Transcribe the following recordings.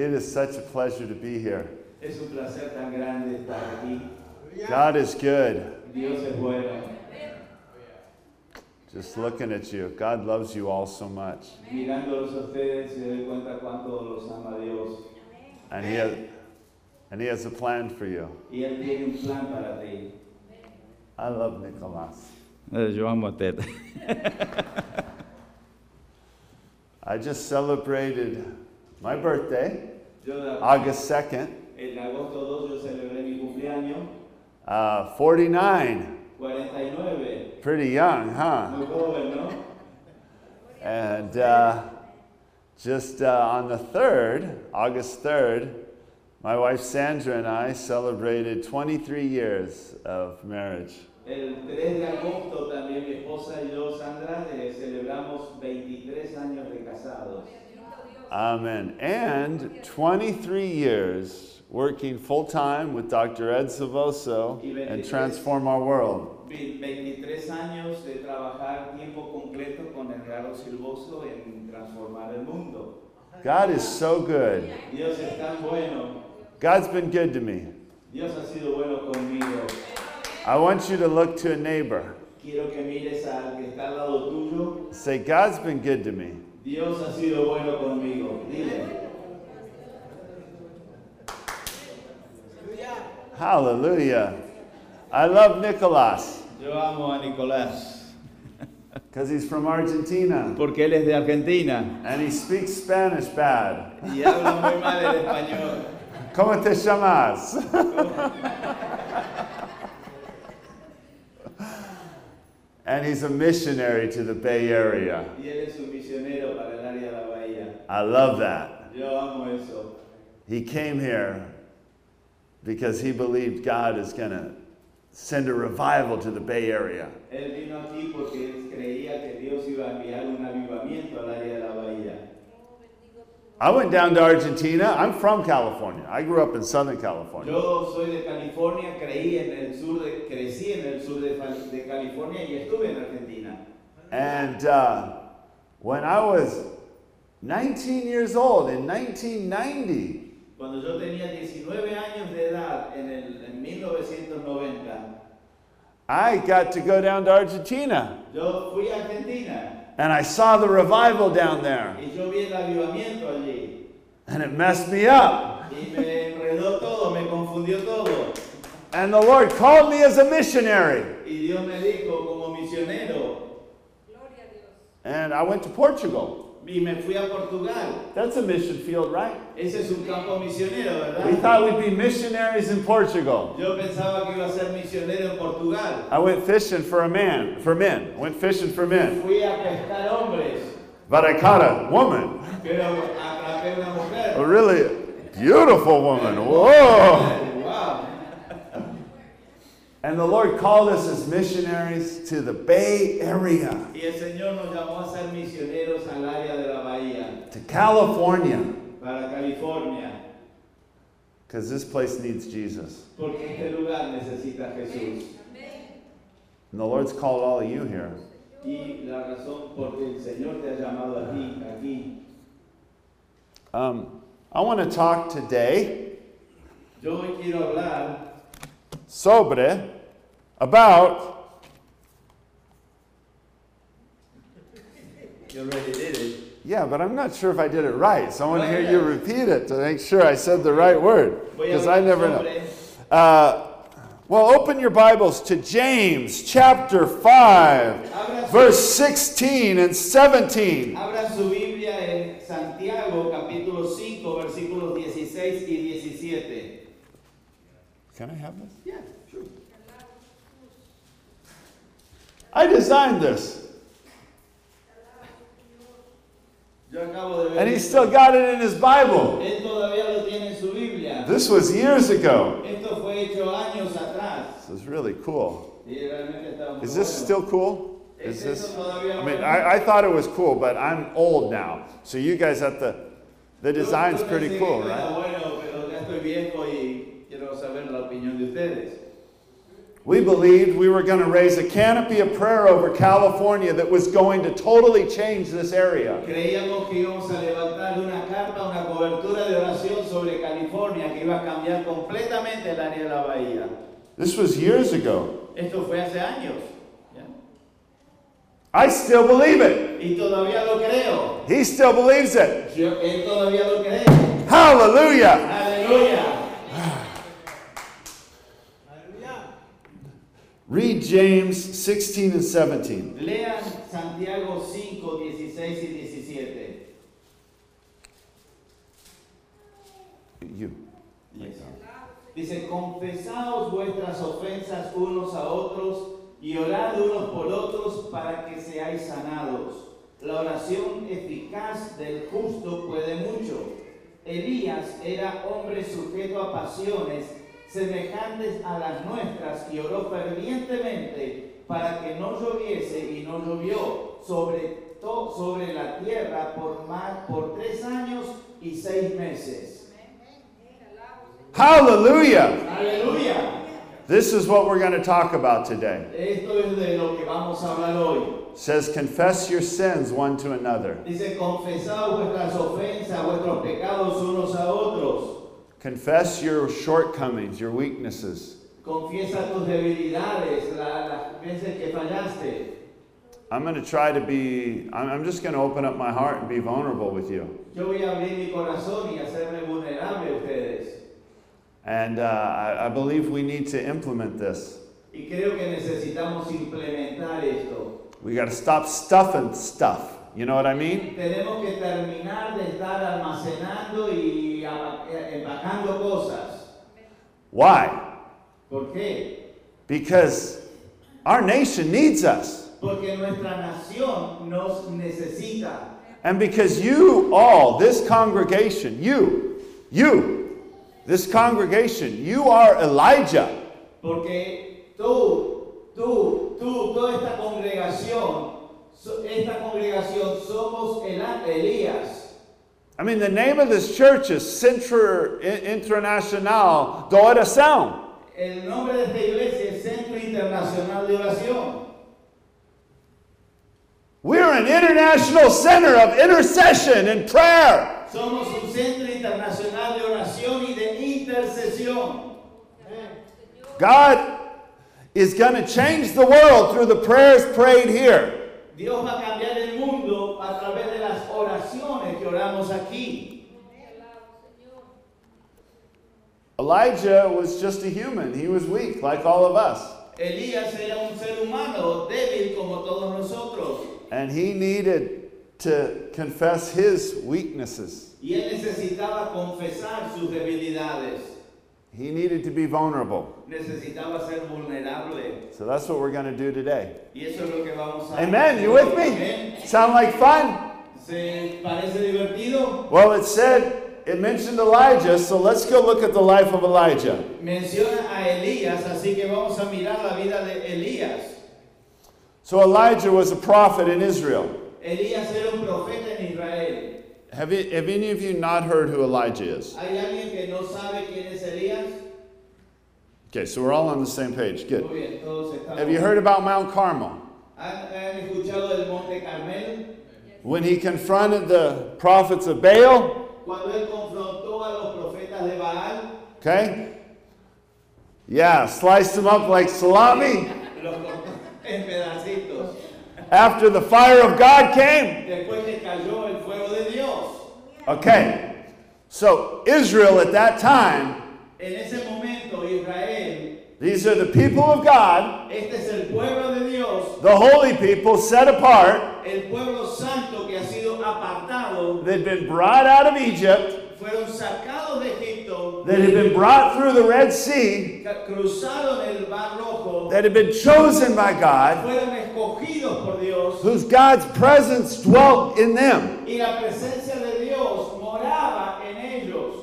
It is such a pleasure to be here. Es un placer tan grande estar aquí. God is good. Dios es bueno. Just looking at you. God loves you all so much. Mirándolos a ustedes se doy cuenta cuánto los ama Dios. And he has, and he has a plan for you. Y Él tiene un plan para ti. I love Nicolas. Eh, yo amo a Ted. I just celebrated my birthday, August 2nd, en agosto 2 yo celebré mi cumpleaños. uh, 49. 49. Pretty young, huh? Muy joven, ¿no? And uh, just uh, on the 3rd, August 3rd, my wife Sandra and I celebrated 23 years of marriage. El 3 de agosto también mi esposa y yo, Sandra, eh, celebramos 23 años de casados. Amen. And 23 years working full time with Dr. Ed Silvoso and transform our world. 23 años de trabajar tiempo completo con el Raro Silvoso en transformar el mundo. God is so good. Dios es tan bueno. God's been good to me. Dios ha sido bueno conmigo. I want you to look to a neighbor. Quiero que mires al que está al lado tuyo. Say, God's been good to me. Dios ha sido bueno conmigo. Dile. Hallelujah. I love Nicolas Yo amo a Nicolás. because he's from Argentina Porque él es de Argentina. and he speaks Spanish bad. Y habla muy mal el español. ¿Cómo te llamas? and he's a missionary to the Bay Area. Y él es un misionero para el área de la bahía. I love that. Yo amo eso. He came here because he believed God is going to send a revival to the Bay Area. Él vino aquí porque creía que Dios iba a enviar un avivamiento al área de la bahía. I went down to Argentina. I'm from California. I grew up in Southern California. Yo soy de California, creí en el sur de, crecí en el sur de, de California y estuve en Argentina. And uh, when I was 19 years old in 1990, Cuando yo tenía 19 años de edad, en, el, en 1990, I got to go down to Argentina yo fui a Argentina and I saw the revival down there. y yo vi el avivamiento. And it messed me up. Y me enredó todo, me confundió todo. And the Lord called me as a missionary. Y Dios me dijo como misionero. And I went to Portugal. Y me fui a Portugal. That's a mission field, right? Ese es un campo misionero, We thought we'd be missionaries in Portugal. Yo pensaba que iba a ser misionero en Portugal. I went fishing for a man, for men. I went fishing for men. Fui a pescar hombres, But I caught a woman, pero atrapé una mujer. A really beautiful woman. Whoa! Wow. And the Lord called us as missionaries to the Bay Area, Y el Señor nos llamó a ser misioneros al área de la bahía, to California, because this place needs Jesus. porque este lugar necesita a Jesús. And the Lord's called all of you here. Um, I want to talk today Yo quiero hablar sobre about You already did it. yeah, but I'm not sure if I did it right. So I want to hear you repeat it to make sure I said the right word because I never know. Uh, well, open your Bibles to James chapter 5, verse 16 and 17. abra su Biblia en Santiago capítulo 5 versículos 16 y 17. Can I have this? Yeah, sure. I designed this, Yo acabo de ver. And he still got it in his Bible. Él todavía lo tiene en su Biblia. This was years ago. Esto fue hecho años atrás. This is really cool. Y realmente está muy Is this still cool? Is this? I mean. I, I thought it was cool, but I'm old now. So you guys have to. The design's pretty cool, right? We believed we were going to raise a canopy of prayer over California that was going to totally change this area. Creíamos que íbamos a levantar una carpa, una cobertura de oración California que iba a cambiar completamente el área de la bahía. This was years ago. Esto fue hace años. I still believe it. Y todavía lo creo. He still believes it. Yo- él todavía lo cree. Hallelujah. Aleluya. Read James 16 and 17. Lean Santiago 5, 16 y 17. You. Dice, confesaos vuestras ofensas unos a otros y orad unos por otros para que seáis sanados. La oración eficaz del justo puede mucho. Elías era hombre sujeto a pasiones semejantes a las nuestras y oró fervientemente para que no lloviese y no llovió sobre, to- sobre la tierra por, más, por tres años y seis meses. Hallelujah. Aleluya. This is what we're going to talk about today. Esto es de lo que vamos a hablar hoy. It says, confess your sins one to another. Dice, confesad vuestras ofensas, vuestros pecados unos a otros. Confess your shortcomings, your weaknesses. Confiesa tus debilidades, la- las veces que fallaste. I'm going to try to be, I'm I'm just going to open up my heart and be vulnerable with you. Yo voy a abrir mi corazón y hacerme vulnerable a ustedes. And uh, I, I believe we need to implement this. Y creo que necesitamos implementar esto. We got to stop stuffing stuff. You know what I mean? Tenemos que terminar de estar almacenando y empacando cosas. Why? ¿Por qué? Because our nation needs us. Porque nuestra nación nos necesita. And because you all, this congregation, you, you, this congregation, you are Elijah. Porque tú, tú, tú, toda esta congregación, esta congregación somos el Elías. I mean, the name of this church is Centro Internacional de Oración. El nombre de esta iglesia es Centro Internacional de Oración. We're an international center of intercession and prayer. Somos un centro internacional de oración y de intercesión. God is going to change the world through the prayers prayed here. Dios va a cambiar el mundo a través de las oraciones que oramos aquí. Elijah was just a human, he was weak, like all of us. Elías era un ser humano débil como todos nosotros. And he needed to confess his weaknesses. Y él necesitaba confesar sus debilidades. He needed to be vulnerable. Necesitaba ser vulnerable. So that's what we're going to do today. Y eso es lo que vamos a Amen. You with me? Amén. Sound like fun? ¿Se parece divertido? Well, it said, it mentioned Elijah, so let's go look at the life of Elijah. Menciona a Elías, así que vamos a mirar la vida de Elías. So Elijah was a prophet in Israel. Elías era un profeta Israel. Have, you, have any of you not heard who Elijah is? ¿Hay alguien que no sabe quién es Elías? Okay, so we're all on the same page. Good. Muy bien, todos estamos. Have you heard about Mount Carmel? ¿Han, han escuchado del Monte Carmel? When he confronted the prophets of Baal, Cuando él confrontó a los profetas de Baal, okay? Yeah, sliced them up like salami. los cortó en pedacitos. After the fire of God came. Después que cayó el fuego de Dios. Okay, so Israel at that time, En ese momento, Israel, these are the people of God, este es el pueblo de Dios, the holy people set apart. el pueblo santo que ha sido apartado, They've been brought out of Egypt, fueron sacados de Egipto, that had been brought through the Red Sea, ca- cruzaron el mar rojo, that had been chosen by God, fueron escogidos por Dios whose God's presence dwelt in them. y la presencia de Dios moraba en ellos.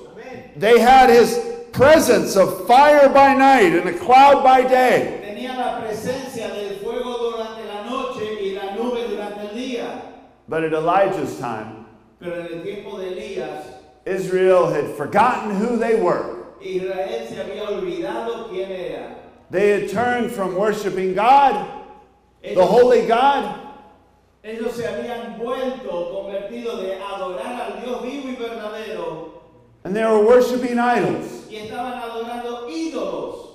They had his presence of fire by night and a cloud by day. Tenía la presencia del fuego durante la noche y la nube durante el día. But at Elijah's time, Pero en el tiempo de Elías, Israel had forgotten who they were. Israel se había olvidado quién era. They had turned from worshiping God, the holy God, ellos se habían vuelto, convertido de adorar al Dios vivo y verdadero, And they were worshiping idols. y estaban adorando ídolos.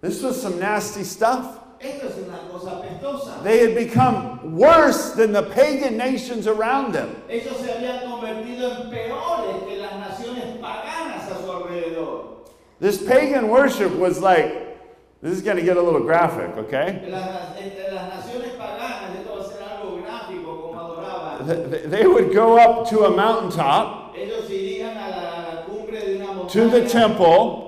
This was some nasty stuff. Esto es una cosa apestosa. They had become worse than the pagan nations around them. Ellos se habían convertido en peores que las naciones paganas a su alrededor. This pagan worship was like, this is going to get a little graphic, okay? Las, entre las naciones paganas, esto va a ser algo gráfico como adoraban. Th- th- They would go up to a mountaintop, Ellos irían a la, a la cumbre de una to the temple,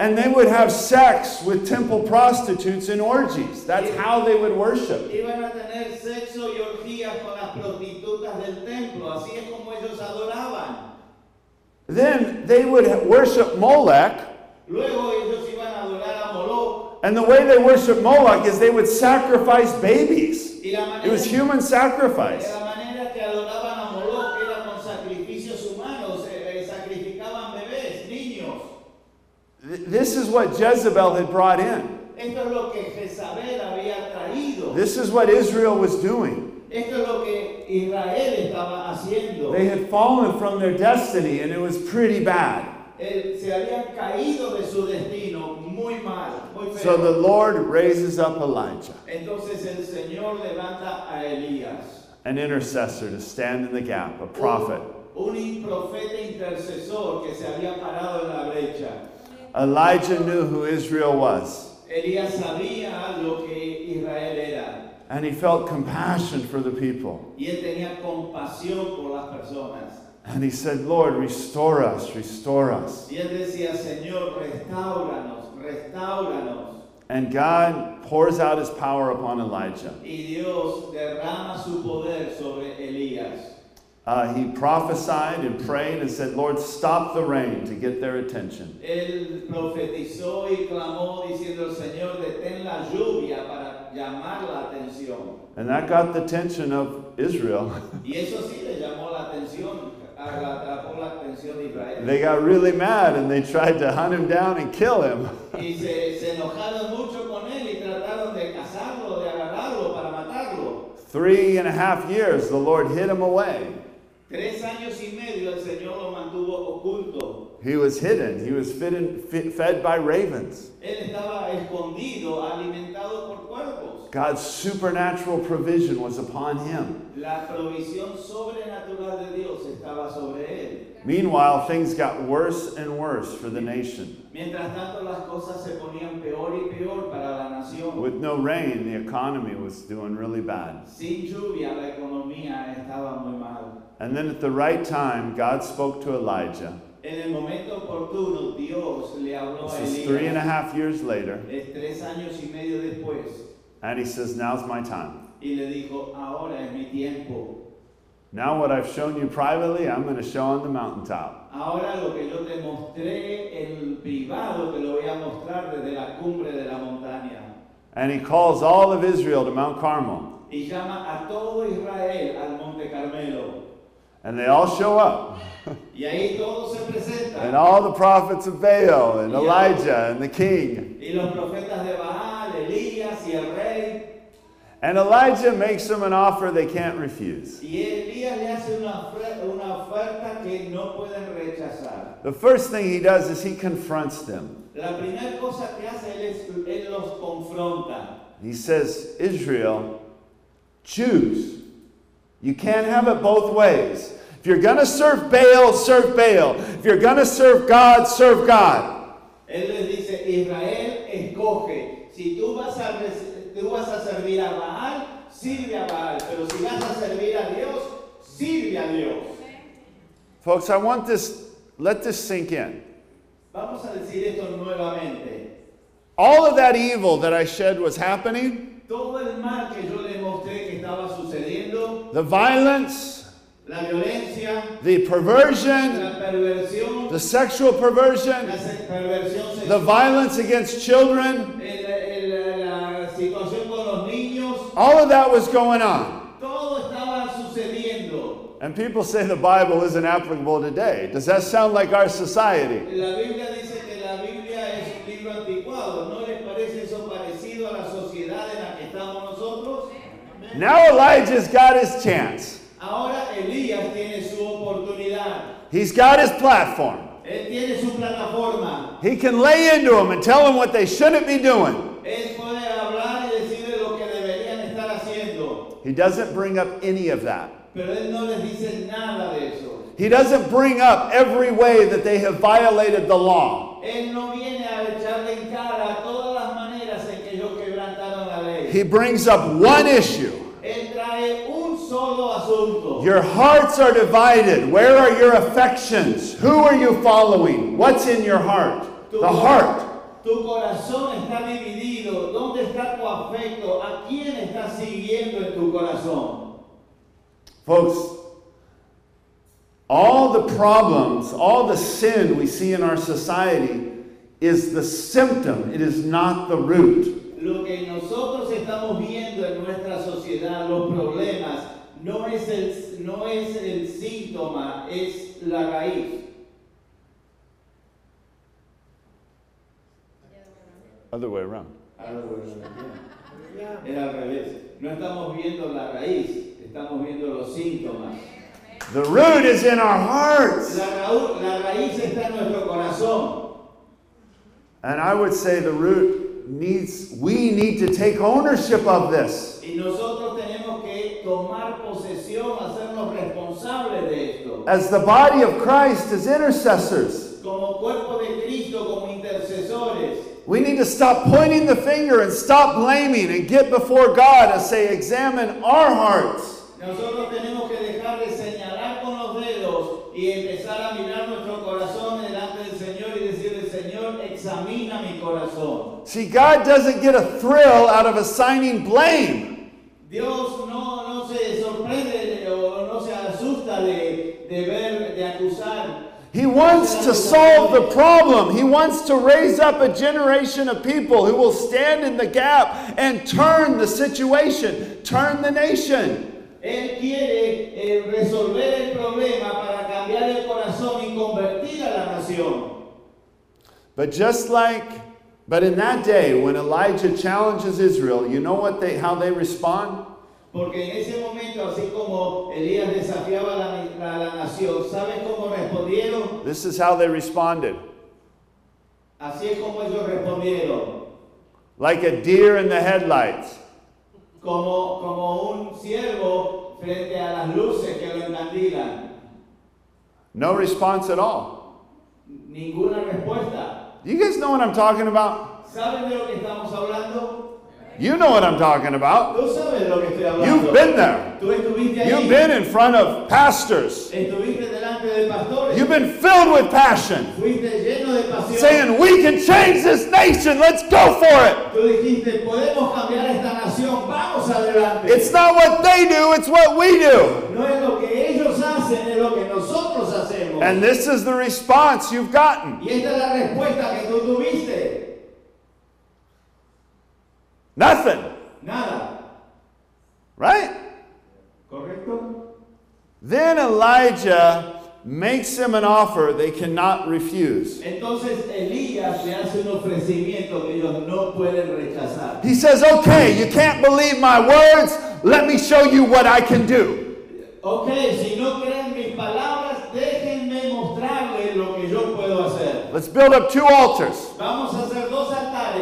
and they would have sex with temple prostitutes in orgies. That's how they would worship. iban a tener sexo y orgías con las prostitutas del templo. Así es como ellos adoraban. Then they would worship Molech, Luego ellos iban a adorar a Moloch. and the way they worship Moloch is they would sacrifice babies. It was human sacrifice. la manera que adoraban a Moloch era con sacrificios humanos. eh, eh, sacrificaban bebés, niños. Th- This is what Jezebel had brought in. Esto es lo que Jezabel había traído. This is what Israel was doing. Esto es lo que Israel estaba haciendo. They had fallen from their destiny, and it was pretty bad. Eh, se habían caído de su destino muy mal, muy. So the Lord raises up Elijah, Entonces el Señor levanta a Elías, an intercessor to stand in the gap, a prophet. un, un profeta intercesor que se había parado en la brecha. Elijah knew who Israel was, Elías sabía lo que Israel era and he felt compassion for the people. y él tenía compasión por las personas. And he said, Lord, restore us, restore us. Y él decía, Señor, restauranos, restauranos. And God pours out his power upon Elijah. Y Dios derrama su poder sobre Elías. Uh, he prophesied and prayed and said, Lord, stop the rain to get their attention. Él profetizó y clamó diciendo, Señor, detén la lluvia para llamar la atención. And that got the attention of Israel. Y eso sí le llamó la atención, a la- atrapó la atención de Israel. They got really mad and they tried to hunt him down and kill him. Y se, se enojaron mucho con él y trataron de cazarlo, de agarrarlo para matarlo. Three and a half years, the Lord hid him away. Tres años y medio el Señor lo mantuvo oculto. He was hidden. He was fed, fed by ravens. Él estaba escondido, alimentado por cuervos. God's supernatural provision was upon him. La provisión sobrenatural de Dios estaba sobre él. Meanwhile, things got worse and worse for the nation. Mientras tanto las cosas se ponían peor y peor para la nación. With no rain, the economy was doing really bad. Sin lluvia la economía estaba muy mal. And then at the right time, God spoke to Elijah. En el momento oportuno Dios le habló a This is three and a Elías. half years later. Es tres años y medio después. And he says, Now's my time. Y le dijo, ahora es mi tiempo. Now, what I've shown you privately, I'm going to show on the mountaintop. Ahora lo que yo te mostré en privado te lo voy a mostrar desde la cumbre de la montaña. And he calls all of Israel to Mount Carmel. Y llama a todo Israel al Monte Carmelo. And they all show up. Y ahí todos se And all the prophets of Baal, and Elijah, and the king. Y los profetas de Baal, Elías y el rey. And Elijah makes them an offer they can't refuse. Y Elías le hace una, ofre- una oferta que no pueden rechazar. The first thing he does is he confronts them. La cosa que hace él es, él los. He says, Israel, choose. You can't have it both ways. If you're going to serve Baal, serve Baal. If you're going to serve God, serve God. Él les dice, Israel, escoge. Si tú vas a, tú vas a servir a Baal, sirve a Baal. Pero si vas a servir a Dios, sirve a Dios. Folks, I want this, let this sink in. Vamos a decir esto nuevamente. All of that evil that I shed was happening. Todo el mal que yo le mostré que estaba sucediendo, The violence, the perversion, the sexual perversion, the violence against children, el- el- la situación con los niños, all of that was going on. todo estaba sucediendo. And people say the Bible isn't applicable today. Does that sound like our society? La Biblia dice que la Biblia es un libro anticuado. ¿No les parece eso parecido a la sociedad en la que estamos nosotros? Now Elijah's got his chance. Ahora Elías tiene su oportunidad. He's got his platform. Él tiene su plataforma. He can lay into them and tell them what they shouldn't be doing. Él puede hablar y lo que deberían estar haciendo. He doesn't bring up any of that. Pero él no les dice nada de eso. He doesn't bring up every way that they have violated the law. Él no viene a echarle en cara todas las maneras en que ellos quebrantaron la ley. He brings up one issue. Él trae solo asunto. Your hearts are divided. Where are your affections? Who are you following? What's in your heart? Tu, The heart. tu corazón está dividido. ¿Dónde está tu afecto? ¿A quién estás siguiendo en tu corazón? Folks, all the problems, all the sin we see in our society is the symptom, it is not the root. Lo que nosotros estamos viendo en nuestra sociedad, los problemas, no es el, no es el síntoma, es la raíz. Other way around. Era al revés. No estamos viendo la raíz, estamos viendo los síntomas. The root is in our hearts. La, raú- la raíz está en nuestro corazón. And I would say the root needs, we need to take ownership of this. Y nosotros tenemos As the body of Christ, as intercessors, Como cuerpo de Cristo, como intercesores, we need to stop pointing the finger and stop blaming and get before God and say, examine our hearts. nosotros tenemos que dejar de señalar con los dedos y empezar a mirar nuestro corazón delante del Señor y decirle, Señor, examina mi corazón. See, God doesn't get a thrill out of assigning blame. Dios no, He wants to solve the problem. He wants to raise up a generation of people who will stand in the gap and turn the situation, turn the nation. Él quiere eh, resolver el problema para cambiar el corazón y convertir a la nación. But just like, but in that day when Elijah challenges Israel, you know what they, how they respond? Porque en ese momento, así como Elías desafiaba a la, a la nación, ¿sabes cómo respondieron? This is how they responded. Así es como ellos respondieron. Like a deer in the headlights. Como, como un siervo frente a las luces que lo encandilan. No response at all. Ninguna respuesta. You guys know what I'm talking about? ¿Saben de lo que estamos hablando? You know what I'm talking about. Tú sabes de lo que estoy hablando. You've been there. Tú estuviste ahí. You've been in front of pastors. Estuviste delante de pastores. You've been filled with passion, Fuiste lleno de pasión. saying, We can change this nation. Let's go for it. Tú dijiste, podemos cambiar esta nación, vamos adelante. It's not what they do, it's what we do. no es lo que ellos hacen, es lo que nosotros hacemos. And this is the response you've gotten. y esta es la respuesta que tú tuviste. Nothing, Nada. right? ¿Correcto? Then Elijah makes them an offer they cannot refuse. Entonces Elías le hace un ofrecimiento que ellos no pueden rechazar. He says, Okay, you can't believe my words. Let me show you what I can do. Ok, si no creen mis palabras, déjenme mostrarles lo que yo puedo hacer. Let's build up two altars. Vamos a hacer.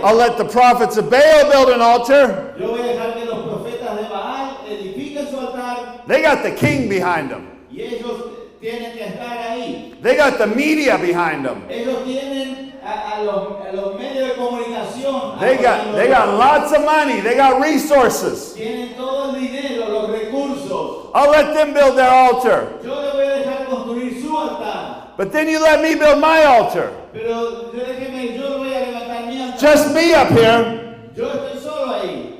I'll let the prophets of Baal build an altar. Yo voy a dejar que los profetas de Baal edifiquen su altar They got the king behind them, y ellos tienen que estar ahí. they got the media behind them. Ellos tienen a, a los, a los medios de comunicación. They got, they got lots of money, they got resources. Tienen todo el dinero, los recursos. I'll let them build their altar. Yo le voy a dejar construir su altar. But then you let me build my altar. Pero déjeme, yo Just me up here. Yo estoy solo ahí.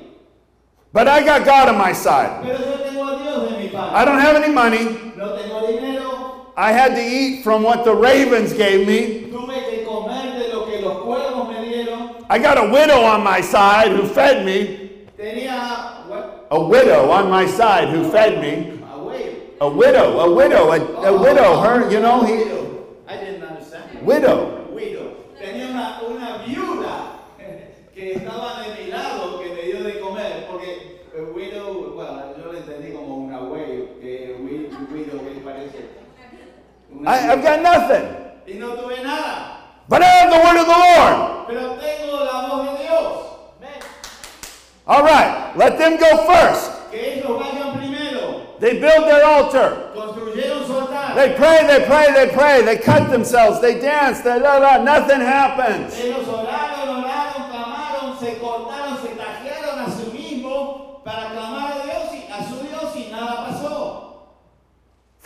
But I got God on my side. Pero yo tengo a Dios de mi parte. I don't have any money. No tengo dinero. I had to eat from what the ravens gave me. Tuve que comer de lo que los cuervos me dieron. I got a widow on my side who fed me. Tenía. What? A widow on my side who fed me. A widow, a widow, a, a widow, her, you know, he, I didn't understand. widow. Widow. Tenía una, una viuda que estaba de mi lado que me dio de comer, porque widow, bueno, yo le entendí como una way, que wi- widow que parece Una I, I've got nothing. y no tuve nada, But I have the word of the Lord. pero tengo la voz de Dios. All right, let them go first. Que ellos vayan primero. They build their altar. Construyeron su altar. They pray, they pray, they pray. They cut themselves. They dance. They la la. Nothing happens. Ellos oraron, oraron, clamaron, se cortaron, se tajearon a sí mismos para clamar a Dios y a su Dios y nada pasó.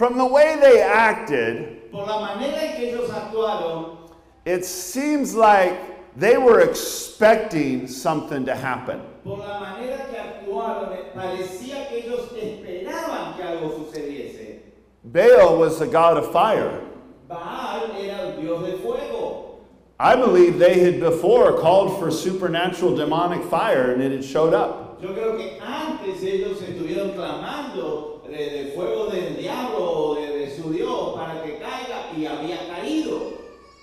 From the way they acted, Por la manera en que ellos actuaron, it seems like they were expecting something to happen. por la manera que actuaron, eh, parecía que ellos esperaban que algo sucediese. Baal was the god of fire. Baal era el dios del fuego. I believe they had before called for supernatural demonic fire and it had showed up. Yo creo que antes ellos estuvieron clamando de, de fuego del diablo o de, de su Dios para que caiga y había caído.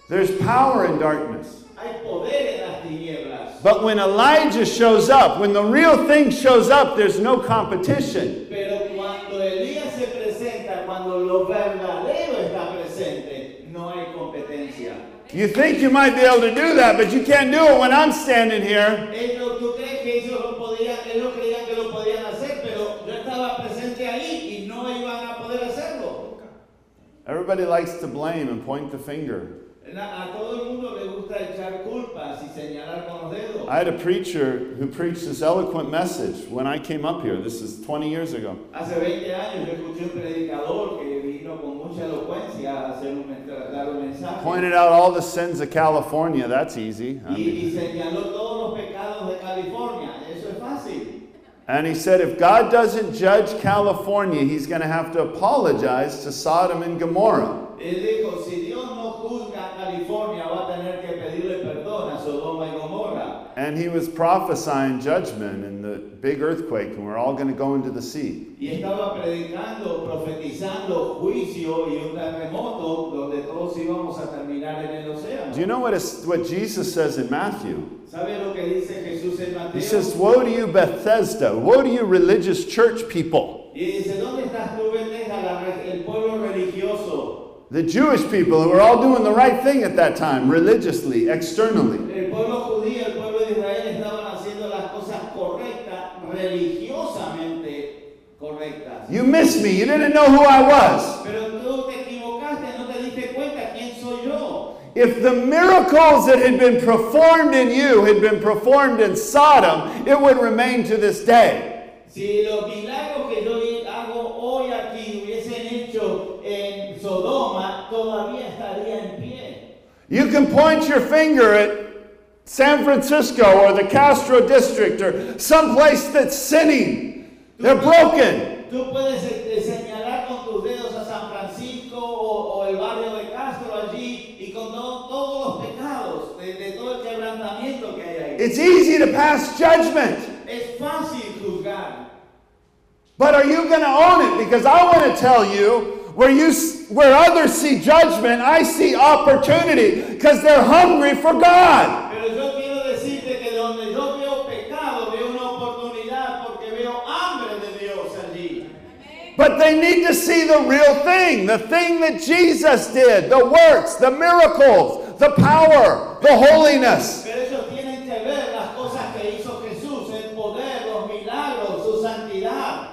There's power in darkness. Hay poder en las tinieblas. But when Elijah shows up, when the real thing shows up, there's no competition. Pero cuando Elías se presenta, cuando lo verdadero está presente, no hay competencia. You think you might be able to do that, but you can't do it when I'm standing here. Ellos, ¿Tú crees que ellos, lo podían, ellos creían que lo podían hacer, pero yo estaba presente ahí y no iban a poder hacerlo? Everybody likes to blame and point the finger. A, a todo el mundo le gusta echar culpas y señalar con los dedos. I had a preacher who preached this eloquent message when I came up here. This is 20 years ago. Hace 20 años yo escuché un predicador que vino con mucha elocuencia a hacer un, men- dar un mensaje. Pointed out all the sins of California. That's easy. I mean- and he said if God doesn't judge California, he's going to have to apologize to Sodom and Gomorrah. Él dijo, si Dios no juzga California, va a tener que And he was prophesying judgment and the big earthquake, and we're all going to go into the sea. Y estaba predicando, profetizando juicio y un terremoto donde todos íbamos a terminar en el océano. Do you know what, is, what Jesus says in Matthew? ¿Sabe lo que dice Jesús en Mateo? He says, Woe to you, Bethsaida! Woe to you, religious church people! y dice, ¿dónde estás tú, Bethesda, el pueblo religioso? The Jewish people who were all doing the right thing at that time, religiously, externally. El pueblo judío, el pueblo de Israel estaban haciendo las cosas correctas, religiosamente correctas. You missed me. You didn't know who I was. Pero tú te equivocaste, no te diste cuenta quién soy yo. If the miracles that had been performed in you had been performed in Sodom, it would remain to this day. Si los milagros que yo hago hoy aquí hubiesen hecho en Sodoma, todavía estaría en pie. You can point your finger at San Francisco or the Castro district or someplace that's sinning. They're broken. Tú puedes eh, señalar con tus dedos a San Francisco o, o el barrio de Castro allí y con to- todos los pecados, de, de todo el quebrantamiento que hay ahí. It's easy to pass judgment. Es fácil juzgar. But are you going to own it? Because I want to tell you, where you where others see judgment, I see opportunity because they're hungry for God. But they need to see the real thing, the thing that Jesus did, the works, the miracles, the power, the holiness. Pero ellos tienen que ver las cosas que hizo Jesús, el poder, los milagros, su santidad.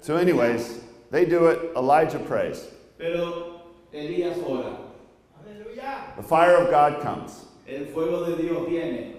So, anyways, they do it. Elijah prays. Pero Elías ora. The fire of God comes. El fuego de Dios viene.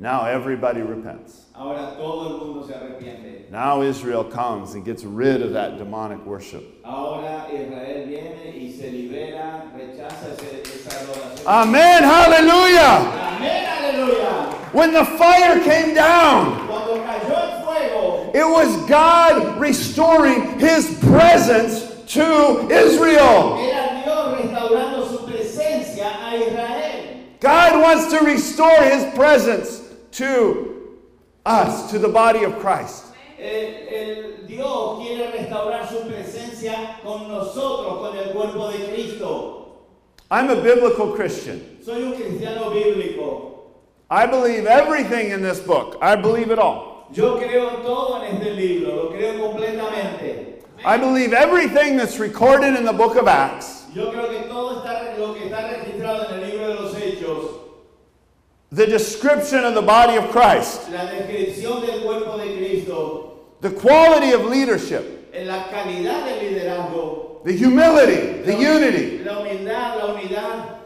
Now everybody repents. Ahora todo el mundo se arrepiente. Now Israel comes and gets rid of that demonic worship. Ahora Israel viene y se libera, rechaza esa adoración. Amen. Hallelujah. Amén, aleluya. When the fire came down, Cuando cayó el fuego, it was God restoring his presence to Israel. era Dios restaurando su presencia a Israel. God wants to restore his presence to us, to the body of Christ. El, el Dios quiere restaurar su presencia con nosotros, con el cuerpo de Cristo. I'm a biblical Christian. Soy un cristiano bíblico. I believe everything in this book. I believe it all. Yo creo todo en este libro, lo creo completamente. I believe everything that's recorded in the book of Acts, Yo creo que todo está, lo que está registrado en el libro de los the description of the body of Christ, la descripción del cuerpo de Cristo, the quality of leadership, en la calidad del liderazgo, the humility, the unity, la humildad, la unidad,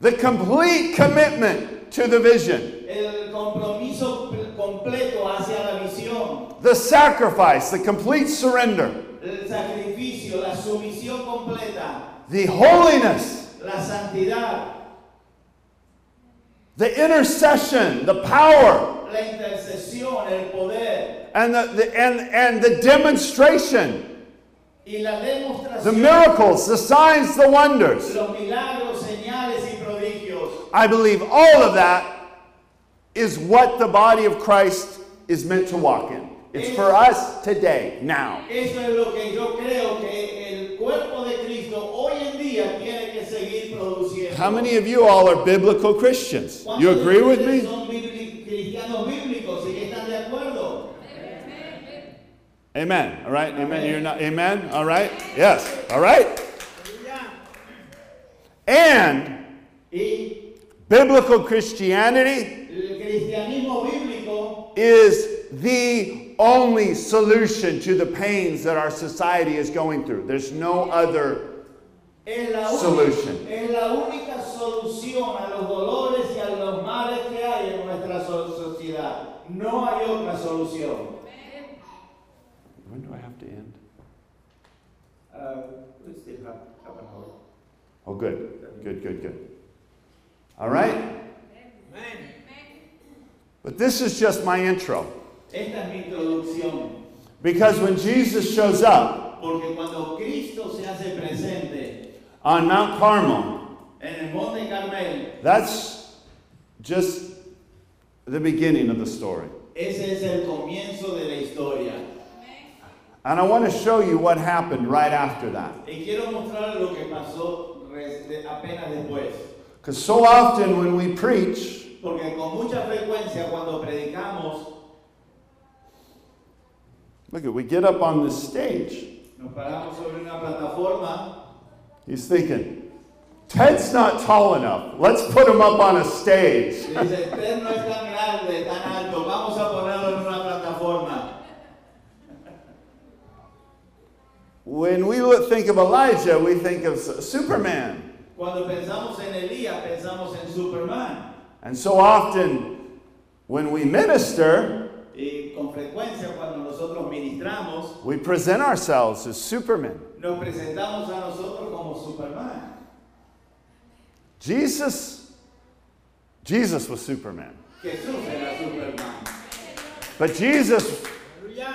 the complete commitment to the vision, el compromiso completo hacia la visión, the sacrifice, the complete surrender, el sacrificio, la sumisión completa, the holiness, la santidad, the intercession, the power, la intercesión, el poder and the, the and, and the demonstration, y la the miracles, the signs, the wonders. los milagros, señales y prodigios. I believe all of that is what the body of Christ is meant to walk in. It's for us today, now. Eso es lo que yo creo que el cuerpo de Cristo hoy en día tiene que seguir produciendo. How many of you all are biblical Christians? You agree with me? Son bibli- cristianos bíblicos y que están de acuerdo. Amen. All right. Amen. You're not. Amen. All right. Yes. All right. And biblical Christianity el cristianismo bíblico is the only solution to the pains that our society is going through. There's no other. es la, única, Solution. es la única solución a los dolores y a los males que hay en nuestra so- sociedad. No hay otra solución. When do I have to end? Uh, we still have half an hour. Oh, good. Good, good, good. All right? But this is just my intro. Esta es mi introducción. Because when Jesus shows up Porque cuando Cristo se hace presente on Mount Carmel, en el Monte Carmel, that's just the beginning of the story. ese es el comienzo de la historia. And I want to show you what happened right after that. Y quiero mostrar lo que pasó res- apenas después. Because so often when we preach, Porque con mucha frecuencia cuando predicamos, look at we get up on this stage. nos paramos sobre una plataforma He's thinking, Ted's not tall enough. Let's put him up on a stage. dice, usted no es tan grande, tan alto, vamos a ponerlo en una plataforma. When we look- think of Elijah, we think of Superman. Cuando pensamos en Elías, pensamos en Superman. And so often when we minister, Y con frecuencia cuando nosotros ministramos, we present ourselves as Superman. nos presentamos a nosotros como Superman. Jesus, Jesus was Superman. Jesús era Superman. But Jesus,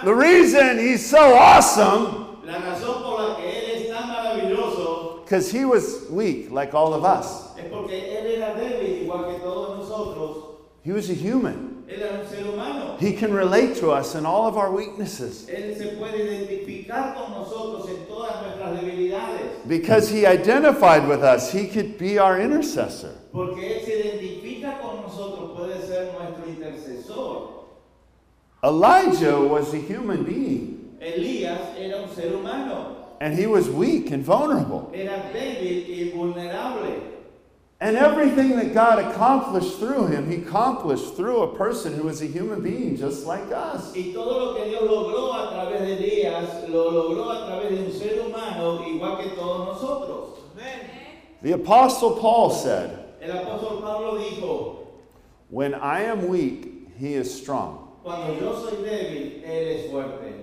the reason he's so awesome, La razón por la que Él es tan maravilloso because he was weak like all of us. es porque Él era débil igual que todos nosotros. He was a human. Él era un ser humano. He can relate to us in all of our weaknesses Él se puede identificar con nosotros en todas nuestras debilidades. because he identified with us. He could be our intercessor. Porque Él se identifica con nosotros, puede ser nuestro intercesor. Elijah was a human being, Elías era un ser humano. and he was weak and vulnerable. Era débil y vulnerable. And everything that God accomplished through him, he accomplished through a person who was a human being just like us. Y todo lo que Dios logró a través de Elías, lo logró a través de un ser humano igual que todos nosotros. The Apostle Paul said, El apóstol Pablo dijo, When I am weak, he is strong. cuando yo soy débil, Él es fuerte.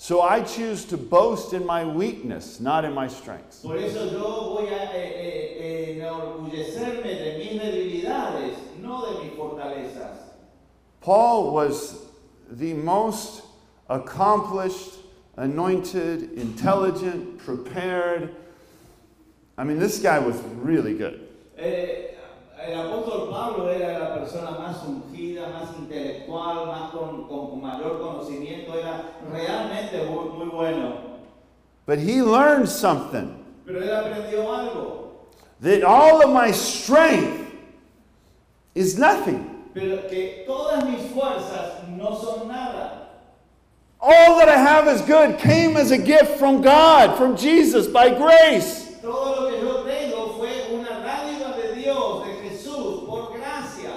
So I choose to boast in my weakness, not in my strengths. Por eso yo voy a eh, eh, eh, enorgullecerme de mis debilidades, no de mis fortalezas. Paul was the most accomplished, anointed, intelligent, prepared. I mean, this guy was really good. Eh, el apóstol Pablo era la persona más ungida, más intelectual, más con, con mayor conocimiento, era realmente muy, muy bueno. But he learned something Pero él aprendió algo, that all of my strength is nothing. pero que todas mis fuerzas no son nada. All that I have is good came as a gift from God, from Jesus, by grace. Todo lo que yo tengo fue una dádiva de Dios, de Jesús, por gracia.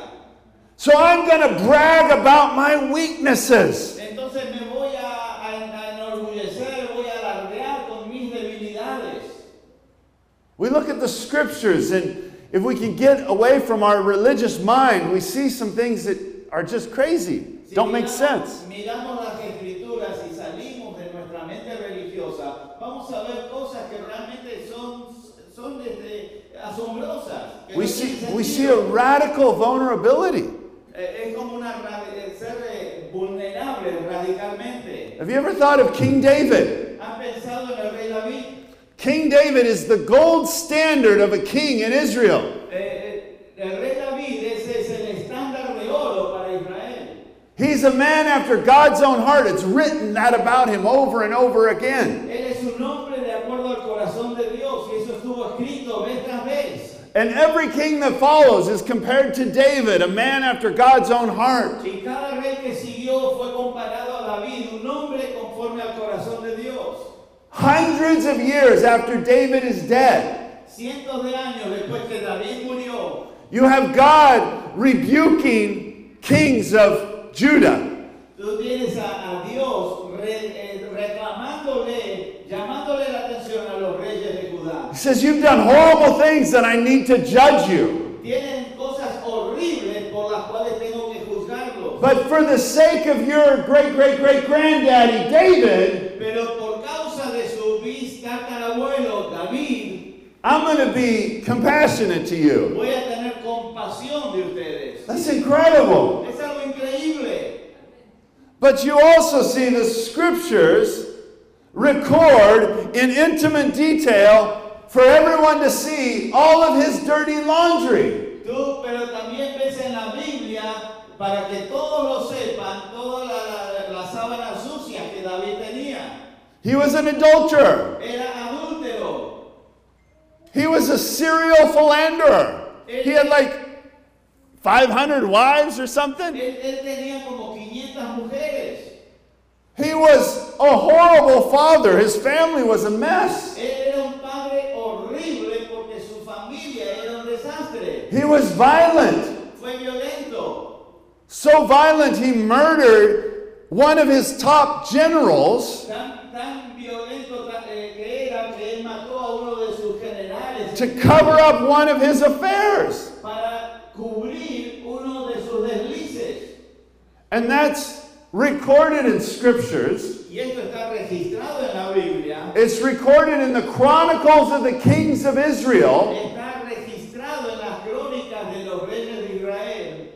So I'm going to brag about my weaknesses. Entonces me voy a, a- a enorgullecer, voy a alardear con mis debilidades. We look at the scriptures, and if we can get away from our religious mind, we see some things that are just crazy, Si don't make sense. Miramos las escrituras y salimos de nuestra mente religiosa, vamos a ver cosas que realmente son, son este, asombrosas. que We see, we see a radical vulnerability. Eh, es como una ra- eh, ser vulnerable radicalmente. Have you ever thought of King David? ¿Han pensado en el rey David? King David is the gold standard of a king in Israel. Eh, el rey David ese es el estándar de oro para Israel. He's a man after God's own heart. It's written that about him over and over again. Él es un hombre de acuerdo al corazón de Dios y eso estuvo escrito vez tras vez. And every king that follows is compared to David, a man after God's own heart. Y cada rey que siguió fue comparado a David, un hombre conforme al corazón de Dios. Hundreds of years after David is dead, Cientos de años después que David murió, you have God rebuking kings of Judah. tú tienes a, a Dios re- eh, reclamándole, llamándole la atención a los reyes de Judá. He says, You've done horrible things that I need to judge you. Tienen cosas horribles por las cuales tengo que juzgarlos. But for the sake of your great great great granddaddy, David, Pero por causa de su bis tatarabuelo David, I'm going to be compassionate to you. voy a tener compasión de ustedes. That's incredible. Es algo increíble. But you also see the scriptures record in intimate detail for everyone to see all of his dirty laundry. Tú, pero también ves en la Biblia, para que todos lo sepan, todas las la, las sábanas sucias que David tenía. He was an adulterer. Era adúltero. He was a serial philanderer. He had like 500 wives or something. Él, él tenía como 500 mujeres. He was a horrible father. His family was a mess. Él era un padre horrible porque su familia era un desastre. He was violent. So violent, he murdered one of his top generals Tan, tan violento tan- eh, que era que él mató a uno de sus generales to cover up one of his affairs. para uno de sus. And that's recorded in scriptures. Y esto está registrado en la Biblia. It's recorded in the chronicles of the kings of Israel. Está registrado en las crónicas de los reyes de Israel.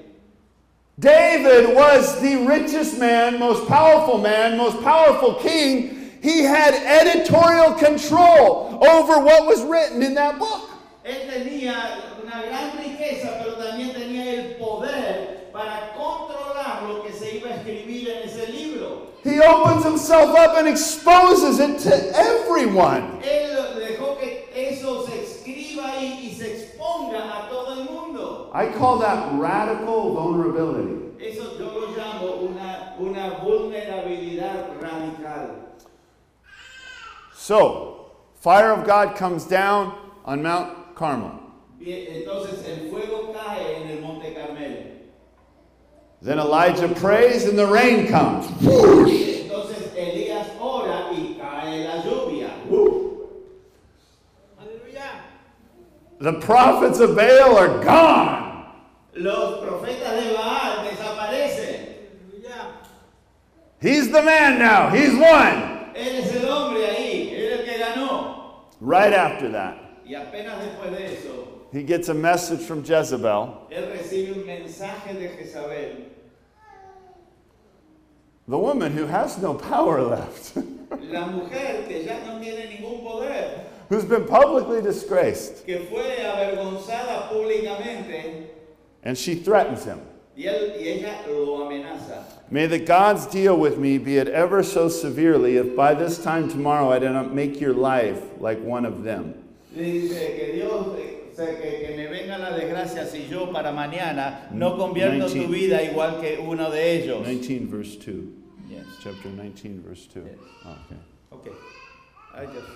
David was the richest man, most powerful man, most powerful king. He had editorial control over what was written in that book. Él tenía una gran riqueza, pero también tenía el poder para controlar lo que se iba a escribir en ese libro. He opens himself up and exposes it to everyone. Él dejó que eso se escriba y, y se exponga a todo el mundo. I call that radical vulnerability. Eso yo lo llamo una, una vulnerabilidad radical. So, fire of God comes down on Mount Carmel. Entonces el fuego cae en el Monte Carmelo. Then Elijah prays and the rain comes. Entonces Elías ora y cae la lluvia. The prophets of Baal are gone. Los profetas de Baal desaparecen. He's the man now. He's won. Él es el hombre ahí, él es el que ganó. Right after that, Y apenas después de eso, he gets a message from Jezebel. él recibe un mensaje de Jezabel. The woman who has no power left, La mujer que ya no tiene ningún poder, who's been publicly disgraced, que fue avergonzada públicamente, and she threatens him. y, él, y ella lo amenaza. May the gods deal with me, be it ever so severely, if by this time tomorrow I do not make your life like one of them. Dice que Dios O sea, que, que me venga la desgracia si yo para mañana no convierto tu 19. vida igual que uno de ellos. 19, verse 2. Yes. Chapter 19, verse 2. Yes. Oh, okay. Okay. I just.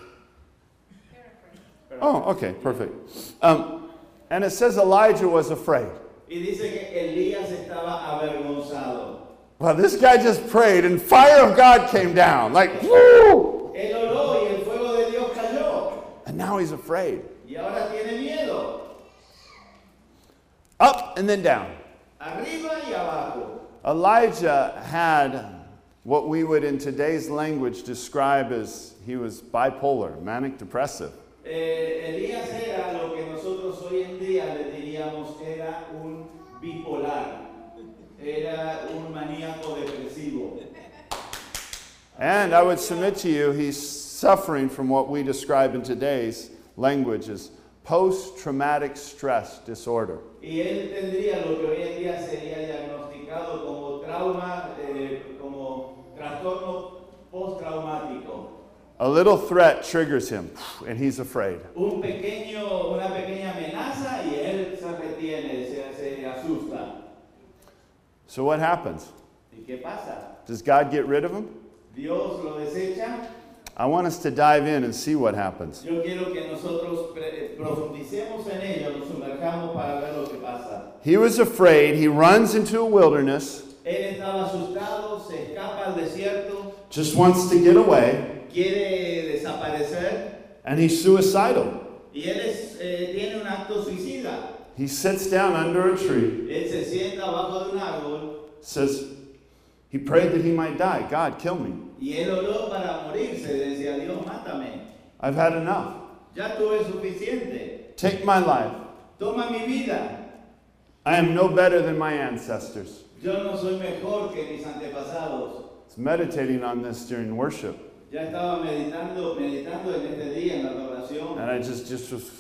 Oh, okay, perfect. Um, and it says Elijah was afraid. Y dice que Elías estaba avergonzado. Well, this guy just prayed and fire of God came down. Like, woo! Él oró y el fuego de Dios cayó. And now he's afraid. Y ahora tiene miedo. Up and then down. Arriba y abajo. Elijah had what we would in today's language describe as he was bipolar, manic depressive. Eh, Elías era lo que nosotros hoy en día le diríamos era un bipolar. Era un maníaco depresivo. And I would submit to you, he's suffering from what we describe in today's language as post traumatic stress disorder. Y él tendría lo que hoy en día sería diagnosticado como trauma, eh, como trastorno postraumático. A little threat triggers him, and he's afraid. Un pequeño, una pequeña amenaza y él se retiene, se, se asusta. So, what happens? ¿Y qué pasa? Does God get rid of him? Dios lo desecha. I want us to dive in and see what happens. Yo quiero que nosotros profundicemos en ello, nos sumerjamos para ver lo que pasa. He was afraid. He runs into a wilderness, Él estaba asustado, se escapa al desierto, just wants to get away, quiere desaparecer and he's suicidal. y él es, eh, tiene un acto suicida. He sits down under a tree, Él se sienta abajo de un árbol says, He prayed that he might die. God, kill me. Y él oró para morirse. Decía, Dios, mátame. I've had enough. Ya tuve suficiente. Take my life. Toma mi vida. I am no better than my ancestors. Yo no soy mejor que mis antepasados. I was meditating on this during worship, Ya estaba meditando, meditando en este día en la adoración and I just, just was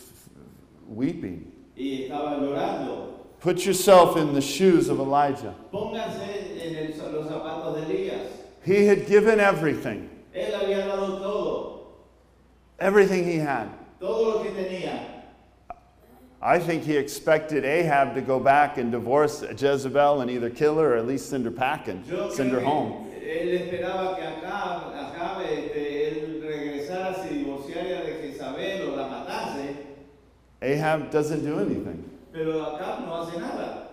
weeping. y estaba llorando. Put yourself in the shoes of Elijah. Pónganse en el- los zapatos de Elías. He had given everything, Él había dado todo, everything he had. todo lo que tenía. I think he expected Ahab to go back and divorce Jezebel and either kill her or at least send her packing, Yo send her home. él esperaba que acá, acá este, él regresara, se divorciara de Jezabel o la matase, Ahab doesn't do anything. pero acá no hace nada.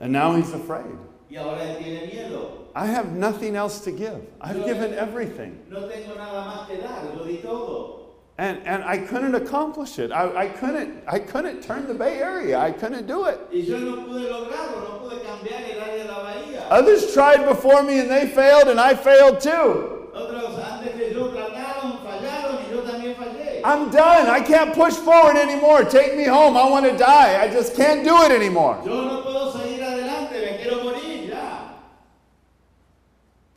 And now he's afraid. Y ahora él tiene miedo. I have nothing else to give. I've given everything. No tengo nada más que dar, lo di todo. And, and I couldn't accomplish it. I, I, couldn't, I couldn't turn the Bay Area. I couldn't do it. Y yo no pude lograrlo, no pude cambiar el área de la bahía. Others tried before me and they failed, and I failed too. Otros antes que yo trataron, fallaron y yo también fallé. I'm done. I can't push forward anymore. Take me home. I want to die. I just can't do it anymore. Yo no puedo seguir adelante, me quiero morir ya.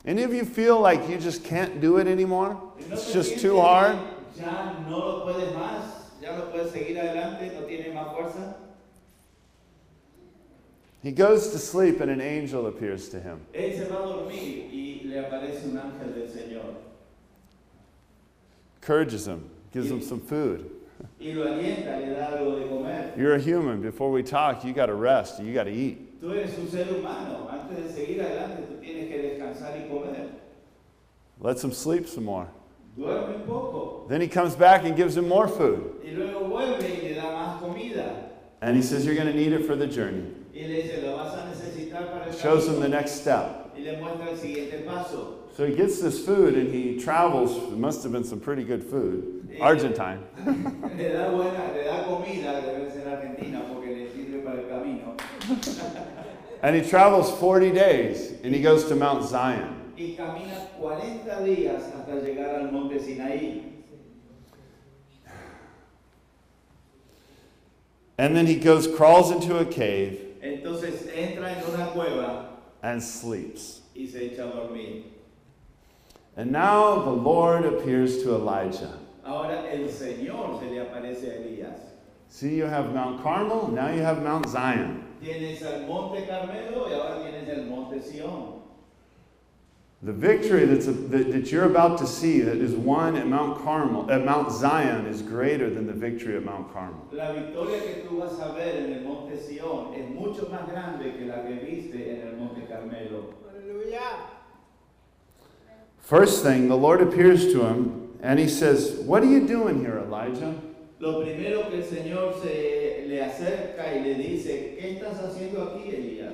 Any of you feel like you just can't do it anymore? It's just too hard? Ya no lo puedes más, ya no puedes seguir adelante, no tienes más fuerza. He goes to sleep and an angel appears to him. Él se va a dormir y le aparece un ángel del Señor. Encourages him, gives him some food. Y lo alienta, le da algo de comer. You're a human. Before we talk, you got to rest. You got to eat. Tú eres un ser humano, antes de seguir adelante tú tienes que descansar y comer. Lets him sleep some more. Duerme un poco. Then he comes back and gives him more food. Y luego vuelve y le da más comida. And he says, You're going to need it for the journey. Y le dice, lo vas a necesitar para el Shows him the next step. Y le muestra el siguiente paso. So he gets this food and he travels. It must have been some pretty good food. Argentine. Le da buena, le da comida, debe ser argentina porque le sirve para el camino. And he travels 40 days and he goes to Mount Zion. Y camina 40 días hasta llegar al monte Sinaí. And then he goes, crawls into a cave Entonces entra en una cueva and sleeps. y se echa a dormir. And now the Lord appears to Elijah. Ahora el Señor se le aparece a Elías. See, you have Mount Carmel, now you have Mount Zion. Tienes el monte Carmelo y ahora tienes el monte Sión. The victory that's a, that, that you're about to see that is won at Mount Carmel, at Mount Zion, is greater than the victory at Mount Carmel. La victoria que tú vas a ver en el monte Sión es mucho más grande que la que viste en el monte Carmelo. First thing, the Lord appears to him and he says, What are you doing here, Elijah? Lo primero que el Señor se le acerca y le dice, ¿qué estás haciendo aquí, Elías?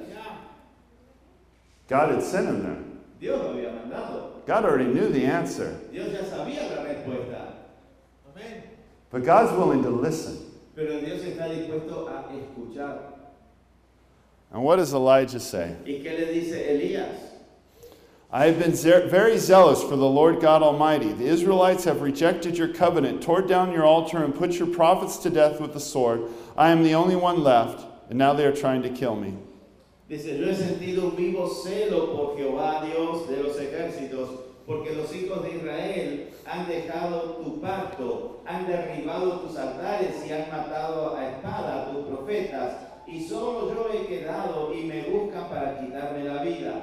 God had sent him there. Dios lo había mandado. God already knew the answer, Dios ya sabía la respuesta. but God's willing to listen. Pero Dios está dispuesto a escuchar. And what does Elijah say? ¿Y qué le dice Elías? I have been ze- very zealous for the Lord God Almighty. The Israelites have rejected your covenant, tore down your altar, and put your prophets to death with the sword. I am the only one left, and now they are trying to kill me. Dice, yo he sentido un vivo celo por Jehová Dios de los ejércitos, porque los hijos de Israel han dejado tu pacto, han derribado tus altares y han matado a espada a tus profetas, y solo yo he quedado y me buscan para quitarme la vida.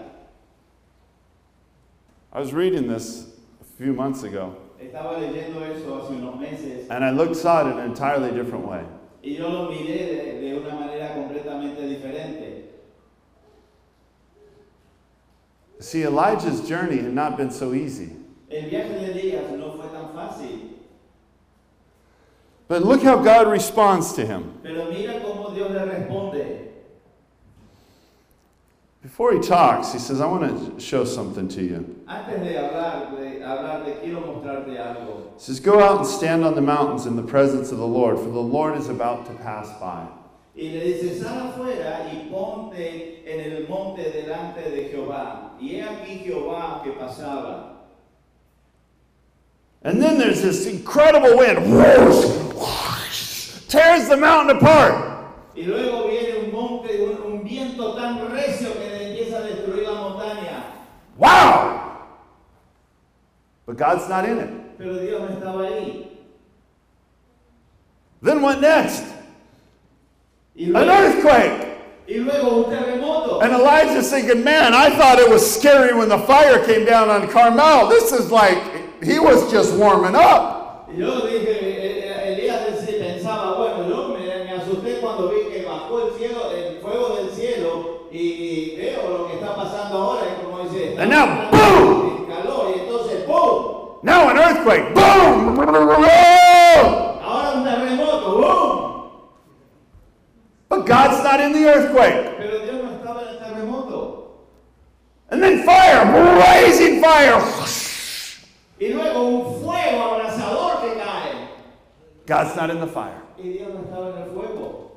I was reading this a few months ago, Estaba leyendo eso hace unos meses and I looked, saw it in an entirely different way. y yo lo miré de, de una manera completamente diferente. See, Elijah's journey had not been so easy. El viaje de Elías no fue tan fácil, But look how God responds to him. pero mira cómo Dios le responde. Before he talks, he says, I want to show something to you. Antes de hablar, de hablarte, quiero mostrarte algo. He says, Go out and stand on the mountains in the presence of the Lord, for the Lord is about to pass by. Y le dice, sal afuera y ponte en el monte delante de Jehová. Y he aquí Jehová que pasaba. And then there's this incredible wind, whoosh, whoosh, tears the mountain apart. Y luego viene un monte, un, un viento tan recio que empieza a destruir la montaña. Wow! But God's not in it. Pero Dios no estaba ahí. Then what next? Y An earthquake. Y luego un terremoto. And Elijah's thinking, man, I thought it was scary when the fire came down on Carmel. This is like, he was just warming up. Y yo dije, eh, eh, Elías dec- in the earthquake. Pero Dios no estaba en el terremoto. And then fire, blazing fire. Y luego un fuego abrasador que cae. God's not in the fire. Y Dios no estaba en el fuego.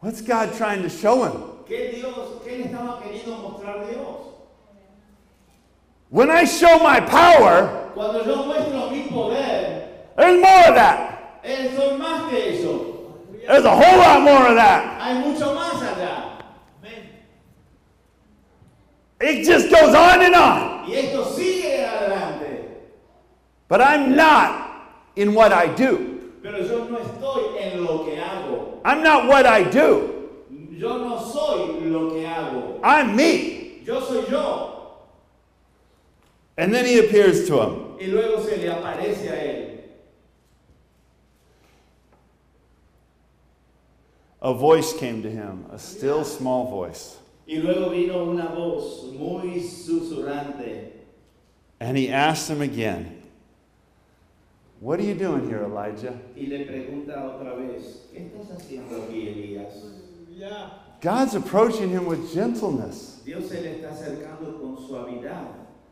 What's God trying to show him? ¿Qué, Dios, ¿Qué le estaba queriendo mostrar Dios? When I show my power, Cuando yo muestro mi poder, there's more of that. eh, soy más que eso. There's a whole lot more of that. Hay mucho más allá. It just goes on and on. Y esto sigue adelante. But I'm not in what I do. Pero yo no estoy en lo que hago. I'm not what I do. Yo no soy lo que hago. I'm me. Yo soy yo. And then he appears to him. Y luego se le aparece a él. A voice came to him, a still small voice. Y luego vino una voz muy susurrante. And he asked him again, What are you doing here, Elijah? Y le pregunta otra vez, ¿qué estás haciendo aquí, Elías? God's approaching him with gentleness. Dios se le está acercando con suavidad.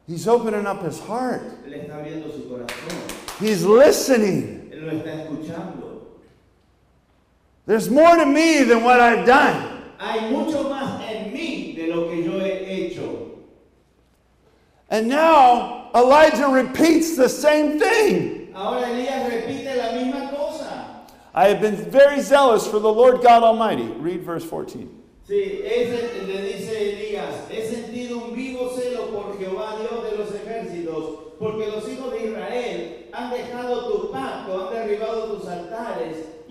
He's opening up his heart. Le está abriendo su corazón. He's listening. Lo está escuchando. There's more to me than what I've done. Hay mucho más en mí de lo que yo he hecho. And now Elijah repeats the same thing. Ahora Elías repite la misma cosa. I have been very zealous for the Lord God Almighty. Read verse 14. Sí, ese, le dice Elías, he sentido un vivo celo por Jehová Dios de los ejércitos, porque los hijos de Israel han dejado tu pacto, han derribado tus altares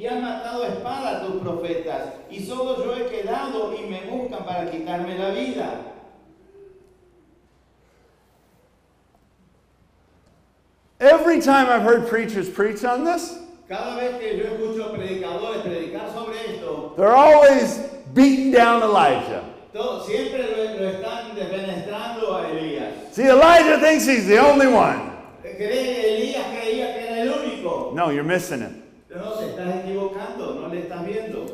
y han matado a espada a tus profetas, y solo yo he quedado y me buscan para quitarme la vida. Every time I've heard preachers preach on this, Cada vez que yo escucho predicadores predicar sobre esto, they're always beating down Elijah. todo- siempre lo, lo están defenestrando a Elías. See, Elijah thinks he's the only one. Elías creía que era el único. No, you're missing it. No, te estás equivocando, no le estás viendo.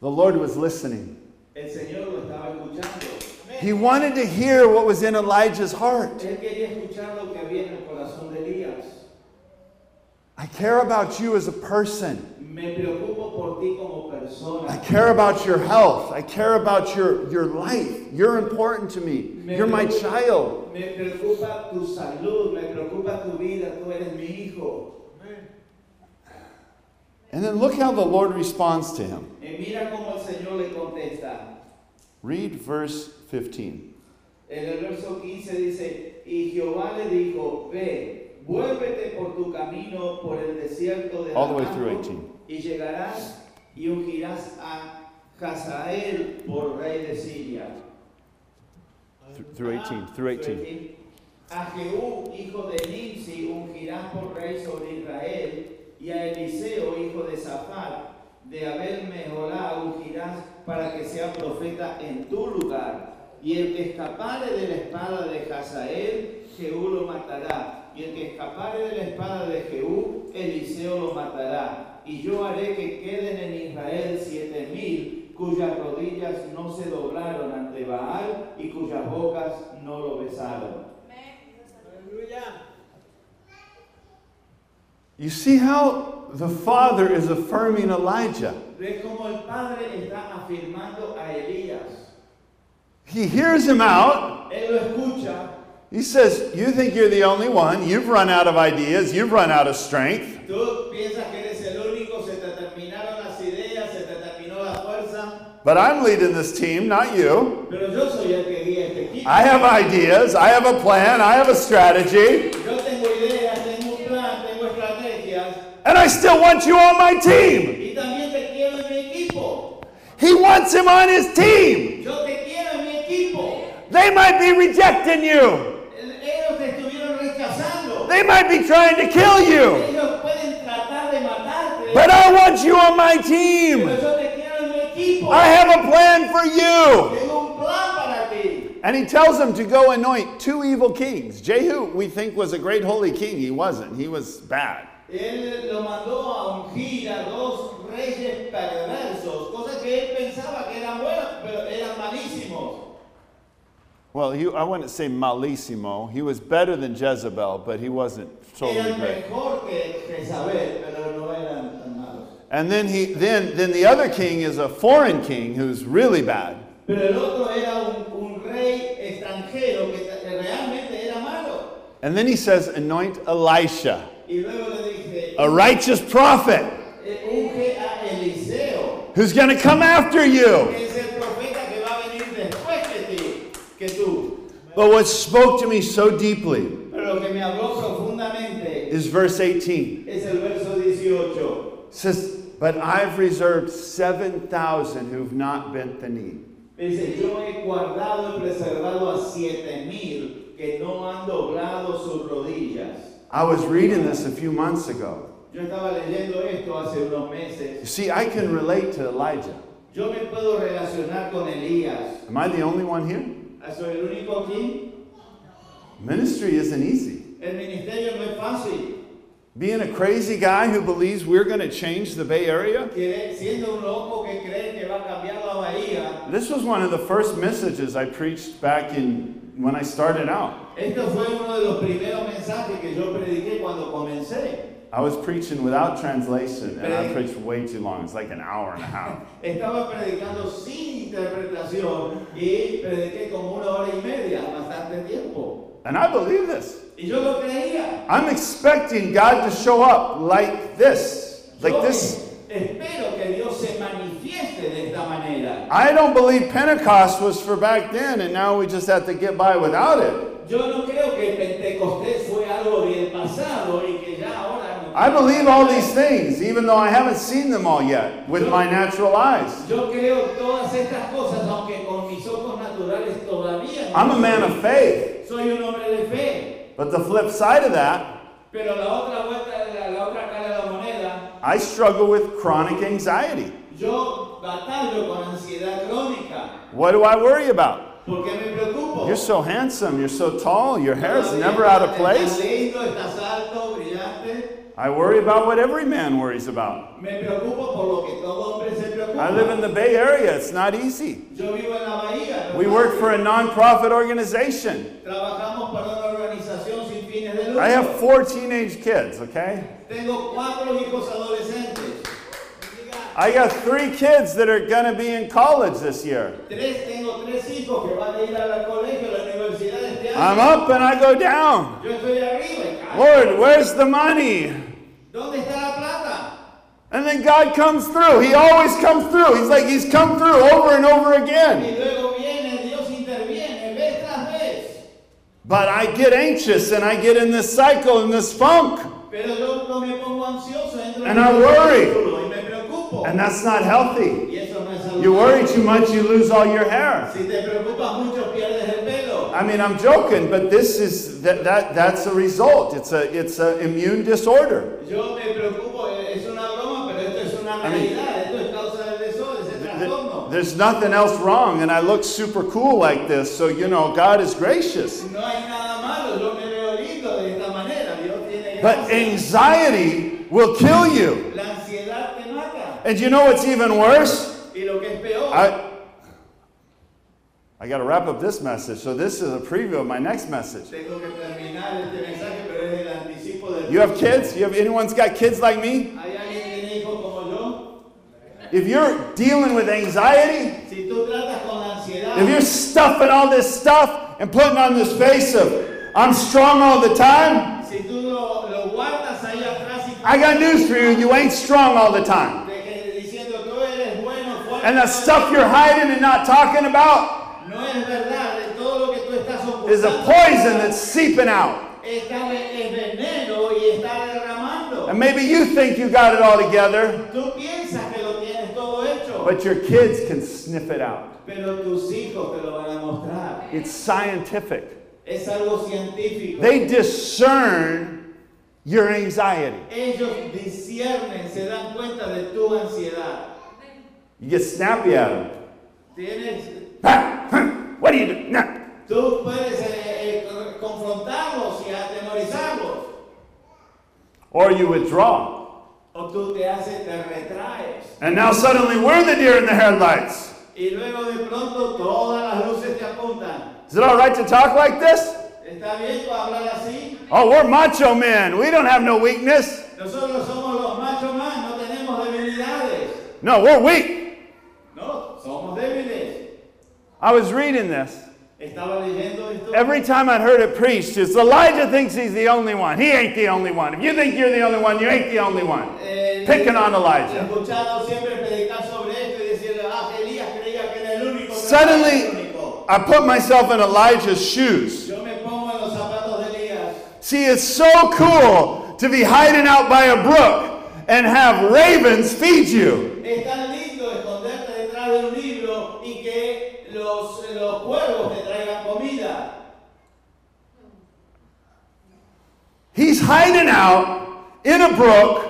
The Lord was listening. El Señor lo estaba escuchando. He wanted to hear what was in Elijah's heart. Él quería escuchar lo que había en el corazón de Elías. I care about you as a person. Me preocupo por ti como I care about your health. I care about your, your life. You're important to me. You're my child. Me preocupa tu salud, me preocupa tu vida, tú eres mi hijo. And then look how the Lord responds to him. Y mira cómo el Señor le contesta. Read verse 15. En el verso 15 dice, y Jehová le dijo, ve, vuélvete por tu camino por el desierto de All the way through 18. y llegarás y ungirás a Hazael por rey de Siria. Ah, through 18. Through 18. A Jehú, hijo de Nimsi, ungirás por rey sobre Israel, y a Eliseo, hijo de Safat, de Abel Mejolá, ungirás para que sea profeta en tu lugar. Y el que escapare de la espada de Hazael, Jehú lo matará. Y el que escapare de la espada de Jehú, Eliseo lo matará. Y yo haré que queden en Israel siete mil cuyas rodillas no se doblaron ante Baal y cuyas bocas no lo besaron. You see how the father is affirming Elijah. ¿Ves cómo el padre está afirmando a Elías? He hears him out. Él lo escucha. He says, You think you're the only one. You've run out of ideas. You've run out of strength. Tú piensas que eres el único, se te terminaron las ideas, se te terminó la fuerza. But I'm leading this team, not you. Pero yo soy el que guía este equipo. I have ideas. I have a plan. I have a strategy. Yo tengo ideas, tengo un plan, tengo estrategias. And I still want you on my team. Y también te quiero en mi equipo. He wants him on his team. Yo te quiero en mi equipo. They might be rejecting you, Ellos te estuvieron rechazando. they might be trying to kill you. Ellos pueden tratar de matarte. But I want you on my team. yo te quiero en mi equipo. I have a plan for you. Tengo un plan para ti. And he tells him to go anoint two evil kings. Jehu, we think, was a great holy king. He wasn't, he was bad. Él lo mandó a ungir a dos reyes perversos, cosas que él pensaba que eran buenas, pero eran malísimos. Well, he, I wouldn't say malissimo. He was better than Jezebel, but he wasn't totally great. mejor que Jezabel, pero no eran tan malos. And then he then then the other king is a foreign king who's really bad. Pero el otro era un, un rey extranjero que ta- que realmente era malo. And then he says, anoint Elisha, Y luego le dije, a righteous prophet unge a Eliseo, who's going to come after you. que es el profeta que va a venir después de ti, que tú. But what spoke to me so deeply Pero lo que me habló profundamente is verse 18. es el verso 18. It says, But I've reserved 7,000 who've not bent the knee. Dice, yo he guardado y preservado a siete mil que no han doblado sus rodillas. I was reading this a few months ago. Yo estaba leyendo esto hace unos You see, I can relate to Elijah. Yo me puedo relacionar con Elías. Am I the only one here? Ah, ¿Soy el único aquí? Ministry isn't easy. El ministerio no es fácil. Being a crazy guy who believes we're going to change the Bay Area, Que- Siendo un loco que cree que va a cambiar la bahía. this was one of the first messages I preached back in when I started out. Esto fue uno de los primeros mensajes que yo prediqué cuando comencé. I was preaching without translation, and I preached way too long. It's like an hour and a half. Estaba predicando sin interpretación y prediqué como una hora y media, bastante tiempo. And I believe this. Y yo lo creía. I'm expecting God to show up like this. Like this. Espero que Dios se manifieste de esta manera. I don't believe Pentecost was for back then, and now we just have to get by without it. Yo no creo que Pentecostés fue algo del pasado y que ya ahora. I believe all these things, even though I haven't seen them all yet with my natural eyes. Yo creo todas estas cosas, aunque con mis ojos naturales todavía no. I'm a man of faith. Soy un hombre de fe. But the flip side of that, Pero la otra vuelta, la, la otra cara de la I struggle with chronic anxiety. yo batallo con ansiedad crónica. What do I worry about? ¿Por qué me preocupo? You're so handsome, you're so tall, your hair is never out of place. lindo, estás alto, brillante. I worry about what every man worries about. Me preocupo por lo que todo hombre se preocupa. I live in the Bay Area, it's not easy. Yo vivo en la bahía. no We work for a nonprofit organization. Trabajamos para una organización sin fines de lucro. I have four teenage kids, okay? Tengo cuatro hijos adolescentes. I got three kids that are gonna be in college this year. Tres, tengo tres hijos que van a ir al colegio, a la universidad este año. I'm up and I go down. Yo estoy arriba. y caigo. Lord, where's the money? ¿Dónde está la plata? And then God comes through. He always comes through. He's like, He's come through over and over again. luego viene, Dios interviene, vez tras vez. But I get anxious and I get in this cycle and this funk. Yo no ansioso, And I worry. círculo y me preocupo. And that's not healthy. no. You worry too much, you lose all your hair. Si mucho, pierdes el pelo. I mean, I'm joking, but this is that, that that's a result. It's a it's an immune disorder. Yo me preocupo, es una broma, es I mean- There's nothing else wrong, and I look super cool like this, so you know God is gracious. No malo, yo me veo lindo de esta manera. Dios tiene But anxiety will kill you. La ansiedad te mata. And you know what's even worse? Y lo que es peor, I I got to wrap up this message. So this is a preview of my next message. tengo que terminar este mensaje, pero es el anticipo del. You have kids? You have anyone's got kids like me? If you're dealing with anxiety, Si tú con ansiedad, if you're stuffing all this stuff and putting on this face of I'm strong all the time, si lo, lo atrás I got news for you. You ain't strong all the time. diciendo bueno, fuerte, And the stuff you're hiding and not talking about no verdad. De todo lo que tú estás is a poison that's seeping out. está es veneno y está derramando. And maybe you think you got it all together, Tú piensas que lo tienes todo hecho, but your kids can sniff it out. pero tus hijos te lo van a mostrar. It's scientific. Es algo científico. They discern your anxiety. Ellos disciernen, se dan cuenta de tu ansiedad. You get snappy at them. Tienes, What do you do? Nah. tú puedes eh, eh, confrontarlos y atemorizarlos. Or you withdraw. And now suddenly we're the deer in the headlights. Y luego de pronto todas las luces te apuntan. Is it all right to talk like this? ¿Está bien hablar así? Oh, we're macho men. We don't have no weakness. Nosotros somos los machos más, no tenemos debilidades. No, we're weak. No, somos débiles. I was reading this. Estaba leyendo esto. Every time I'd heard it preached, it's Elijah thinks he's the only one. He ain't the only one. If you think you're the only one, you ain't the only one. Eh, Picking on Elijah. escuchado siempre predicar sobre esto y decir, ah, Elías creía que era el único. pero no era el Suddenly. I put myself in Elijah's shoes. Yo me pongo en los zapatos de Elías. See, it's so cool to be hiding out by a brook and have ravens feed you. Es tan lindo esconderte detrás de un libro y que los, los cuervos te traigan comida. He's hiding out in a brook,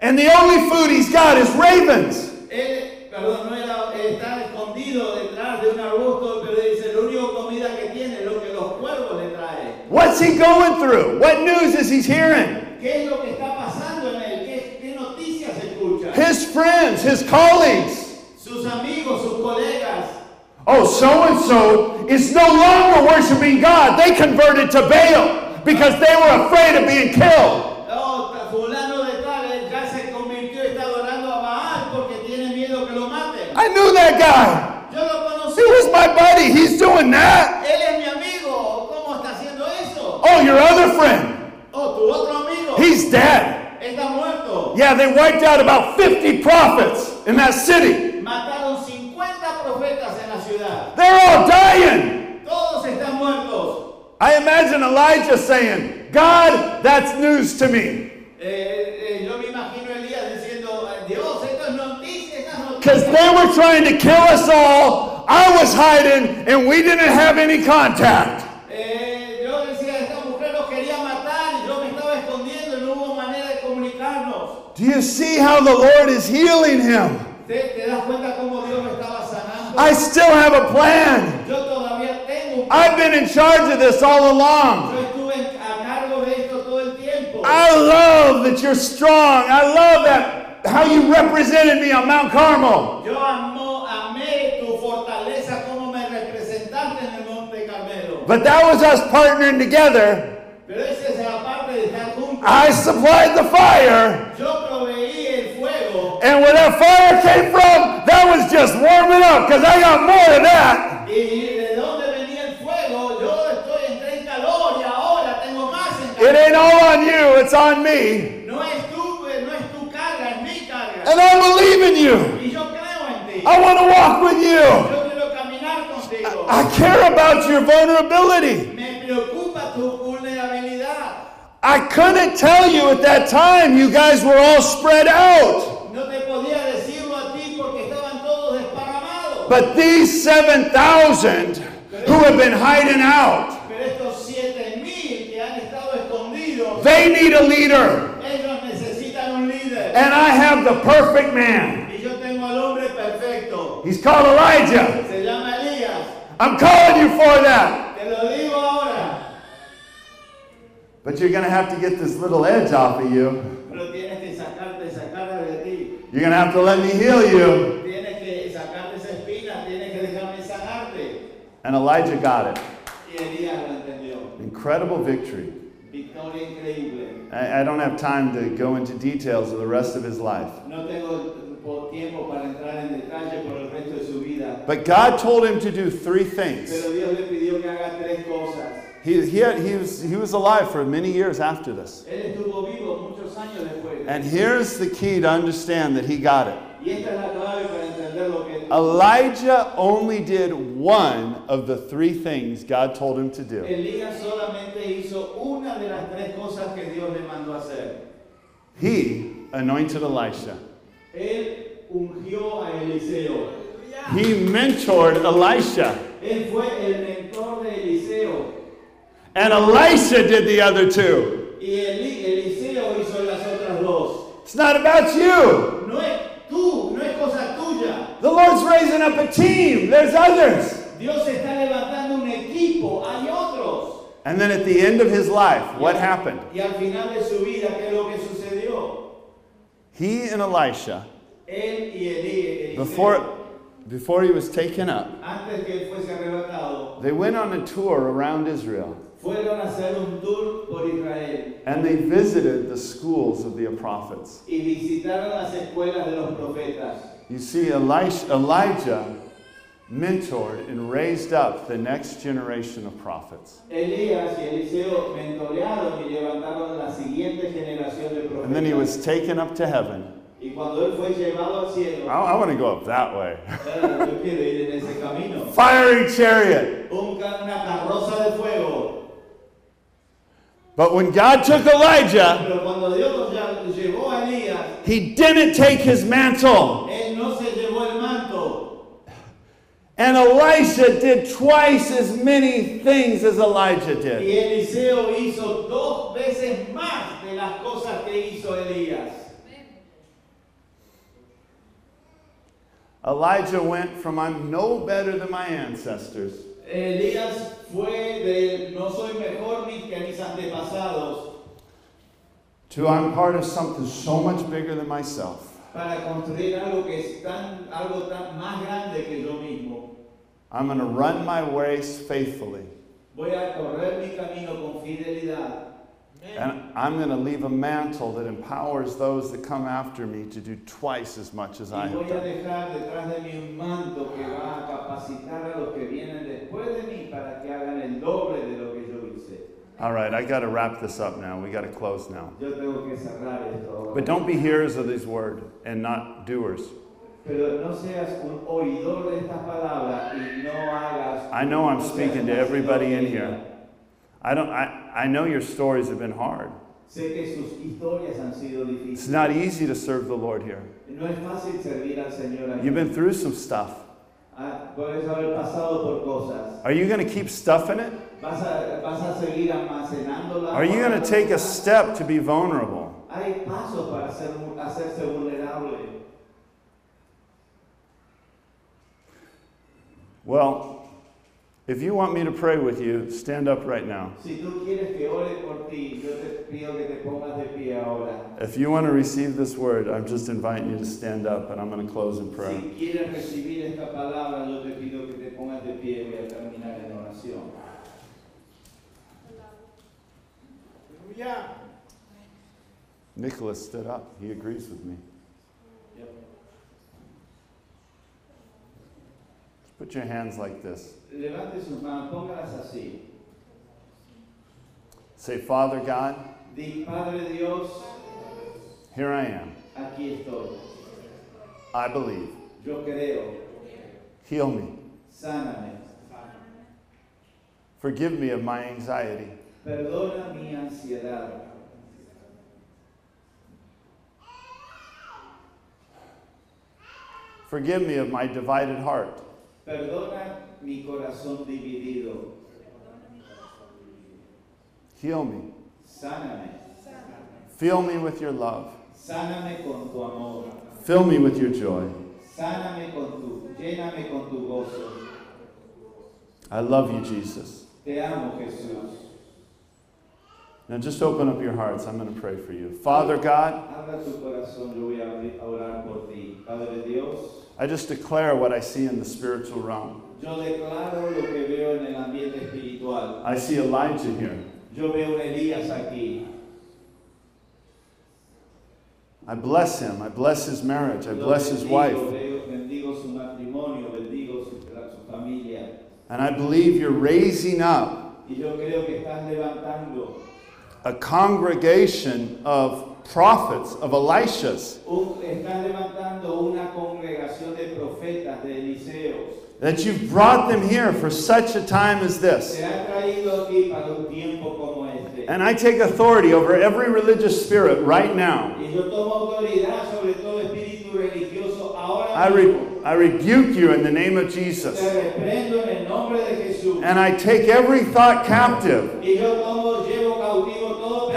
and the only food he's got is ravens. Él, perdón, no era, está escondido detrás de un arbusto, pero dice, la única comida que tiene es lo que los cuervos le traen. What's he going through? What news is he hearing? ¿Qué es lo que está pasando en él? ¿Qué, qué noticias escucha? His friends, his colleagues. Sus amigos. Oh, so and so is no longer worshiping God. They converted to Baal because they were afraid of being killed. No, fulano de tal, él ya se convirtió y está adorando a Baal porque tiene miedo que lo maten. I knew that guy. Yo lo conocí. He was my buddy. He's doing that. Él es mi amigo. ¿Cómo está haciendo eso? Oh, your other friend. Oh, tu otro amigo. He's dead. Yeah, they wiped out about 50 prophets in that city. They're all dying. Todos están muertos. I imagine Elijah saying, God, that's news to me. Because they were trying to kill us all. I was hiding, and we didn't have any contact. Do you see how the Lord is healing him? ¿Te, das cómo I still have a plan. Yo todavía tengo un I've been in charge of this all along. Yo estuve en- a cargo de esto todo el tiempo. I love that you're strong. I love that how you represented me on Mount Carmel. Yo amo, amé tu fortaleza como me representaste en el Monte Carmelo. But that was us partnering together. Pero esa es la parte de estar juntos. I supplied the fire, Yo proveí el fuego and where that fire came from, that was just warming up because I got more of that. y de dónde venía el fuego. Yo estoy entré en calor y ahora tengo más en It ain't all on you, it's on me. No es tu, eh, no es tu carga, es mi carga. And I believe in you. Y yo creo en ti. I want to walk with you. Yo quiero caminar contigo. I care about your vulnerability. Me preocupa tu vulnerabilidad. I couldn't tell you at that time, you guys were all spread out. No te podía decirlo a ti porque estaban todos desparramados. But these 7,000 who have been hiding out, Pero estos siete mil que han estado escondidos, they need a leader. ellos necesitan un líder. And I have the perfect man. Y yo tengo al hombre perfecto. He's called Elijah. Se llama Elías. I'm calling you for that. Te lo digo ahora. But you're going to have to get this little edge off of you. Pero tienes que sacarte, sacarla de ti. You're going to have to let me heal you. Tienes que sacarte esa espina. Tienes que dejarme sanarte. And Elijah got it. Y Elías lo entendió. Incredible victory. I, I don't have time to go into details of the rest of his life. No tengo po- tiempo para entrar en detalle por el resto de su vida. But God told him to do three things. Pero Dios le pidió que haga tres cosas. He, he, had, he, was, he was alive for many years after this. Él estuvo vivo muchos años después. And here's the key to understand that he got it. Y esta es la clave para entender lo que Elijah only did one of the three things God told him to do. Elías solamente hizo una de las tres cosas que Dios le mandó a hacer. He anointed Elisha. Él ungió a Eliseo. He mentored Elisha. And Elisha did the other two. Y Eli- Eliseo hizo las otras dos. It's not about you. No es tú, no es cosa tuya. The Lord's raising up a team. There's others. Dios está levantando un equipo, hay otros. And then at the end of his life, what happened? Y al final de su vida, ¿qué es lo que sucedió? He and Elisha, Él y Eli, Eliseo, before, before he was taken up, antes que él fuese they went on a tour around Israel. Fueron a hacer un tour por Israel And they visited the schools of the prophets. y visitaron las escuelas de los profetas. You see, Elisha, Elijah mentored and raised up the next generation of prophets. Elías y Eliseo mentorearon y levantaron la siguiente generación de profetas. And then he was taken up to heaven. Y cuando él fue llevado al cielo, I, want to go up that way. "Ah, yo quiero ir en ese camino. Fiery chariot. Un ca- una carroza de fuego. But when God took Elijah, Pero cuando Dios ya llevó a Elías, he didn't take his mantle. él no se llevó el manto. And Elisha did twice as many things as Elijah did. Eliseo hizo dos veces más de las cosas que hizo Elías. Elijah went from I'm no better than my ancestors Elías fue de no soy mejor ni que mis antepasados to I'm part of something so much bigger than myself. para construir algo que es tan, algo tan más grande que yo mismo. I'm going to run my race faithfully. Voy a correr mi camino con fidelidad. And I'm going to leave a mantle that empowers those that come after me to do twice as much as I have done. dejar detrás de mí un manto que va a capacitar a los que vienen después de mí para que hagan el doble de lo que yo hice. All right, I got to wrap this up now. We got to close now. Yo tengo que cerrar esto. ahora. But don't be hearers of these words and not doers. Pero no seas un oidor de estas palabras y no hagas. I know I'm speaking to everybody in here. I don't I, I know your stories have been hard. Sé que sus historias han sido It's not easy to serve the Lord here. No es fácil servir al Señor aquí. You've been through some stuff. Ah, Puedes haber pasado por cosas. Are you going to keep stuffing it? Vas a, vas a seguir almacenándolas. Are you going to take a step to be vulnerable? Hay pasos para hacer, hacerse vulnerable. Well, if you want me to pray with you, stand up right now. Si tú quieres que ore por ti, yo te pido que te pongas de pie ahora. If you want to receive this word, I'm just inviting you to stand up and I'm going to close in prayer. Si quieres recibir esta palabra, yo te pido que te pongas de pie. Voy a terminar en oración. Nicholas stood up. He agrees with me. Put your hands like this. Levante sus manos, póngalas así. Say, Father God, Di, Padre Dios, here I am. aquí estoy. I believe. Yo creo. Heal me. Sáname. Forgive me of my anxiety. Perdona mi ansiedad. Forgive me of my divided heart. Perdona mi corazón dividido. Heal me. Sáname. Fill me with your love. Sáname con tu amor. Fill me with your joy. Sáname con tu, lléname con tu gozo. I love you, Jesus. Te amo, Jesús. Now just open up your hearts. I'm going to pray for you. Father God, Abra tu corazón, yo voy a abrir- a orar por ti. Padre Dios, I just declare what I see in the spiritual realm. yo declaro lo que veo en el ambiente espiritual. I see Elijah here. Yo veo un Elías aquí. I bless him. I bless his marriage. I bless his wife. veo- bendigo su matrimonio, bendigo su, su familia. And I believe you're raising up a congregation of prophets, of Elishas, Un- estás levantando una congregación de profetas, de Eliseos. that you've brought them here for such a time as this. Se ha traído aquí para un tiempo como este. And I take authority over every religious spirit right now. Y yo tomo autoridad sobre todo espíritu religioso ahora I, re- I rebuke you in the name of Jesus. reprendo en el nombre de Jesús. And I take every thought captive.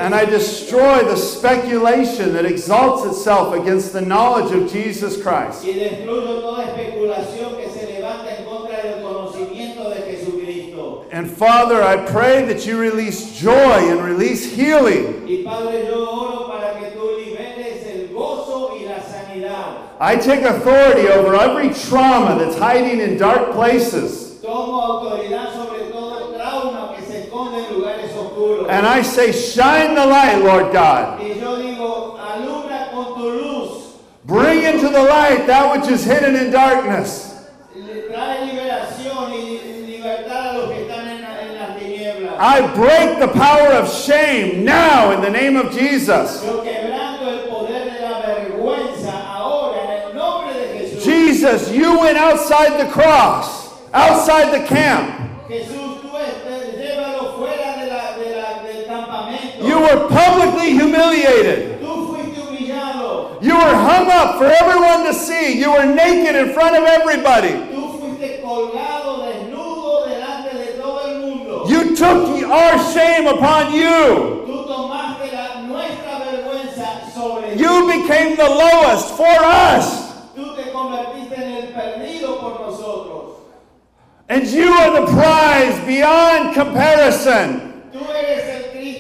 And I destroy the speculation that exalts itself against the knowledge of Jesus Christ. y destruyo toda especulación que se levanta en contra del conocimiento de Jesucristo. And Father, I pray that you release joy and release healing. Y Padre, yo oro para que tú liberes el gozo y la sanidad. I take authority over every trauma that's hiding in dark places. Tomo autoridad sobre todo trauma que se esconde en lugares oscuros. And I say, shine the light, Lord God. Y yo digo, alumbra con tu luz, Bring into the light that which is hidden in darkness. trae liberación y libertad a los que están en, en las tinieblas. I break the power of shame now in the name of Jesus. Yo quebrando el poder de la vergüenza ahora en el nombre de Jesús. Jesus, you went outside the cross, outside the camp. Jesús, tú este, llévalo fuera de la, de la- del campamento. You were publicly humiliated. Tú fuiste humillado. You were hung up for everyone to see. You were naked in front of everybody. Tú fuiste colgado desnudo delante de todo el mundo. You took our shame upon you. Tú tomaste la- nuestra vergüenza sobre ti. You became the lowest for us. Tú te convertiste en el perdido por nosotros. And you are the prize beyond comparison.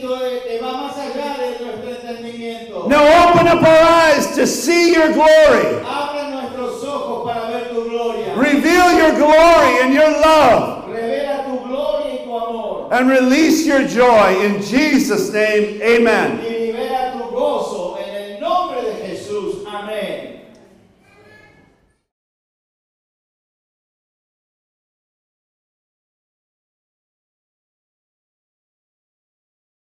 Tú eres el Cristo eh, de- que va más allá de nuestro entendimiento. Now open up our eyes to see your glory. Abra nuestros ojos para ver tu gloria. Reveal your glory and your love. Revela tu gloria y tu amor. And release your joy. In Jesus' name, amen.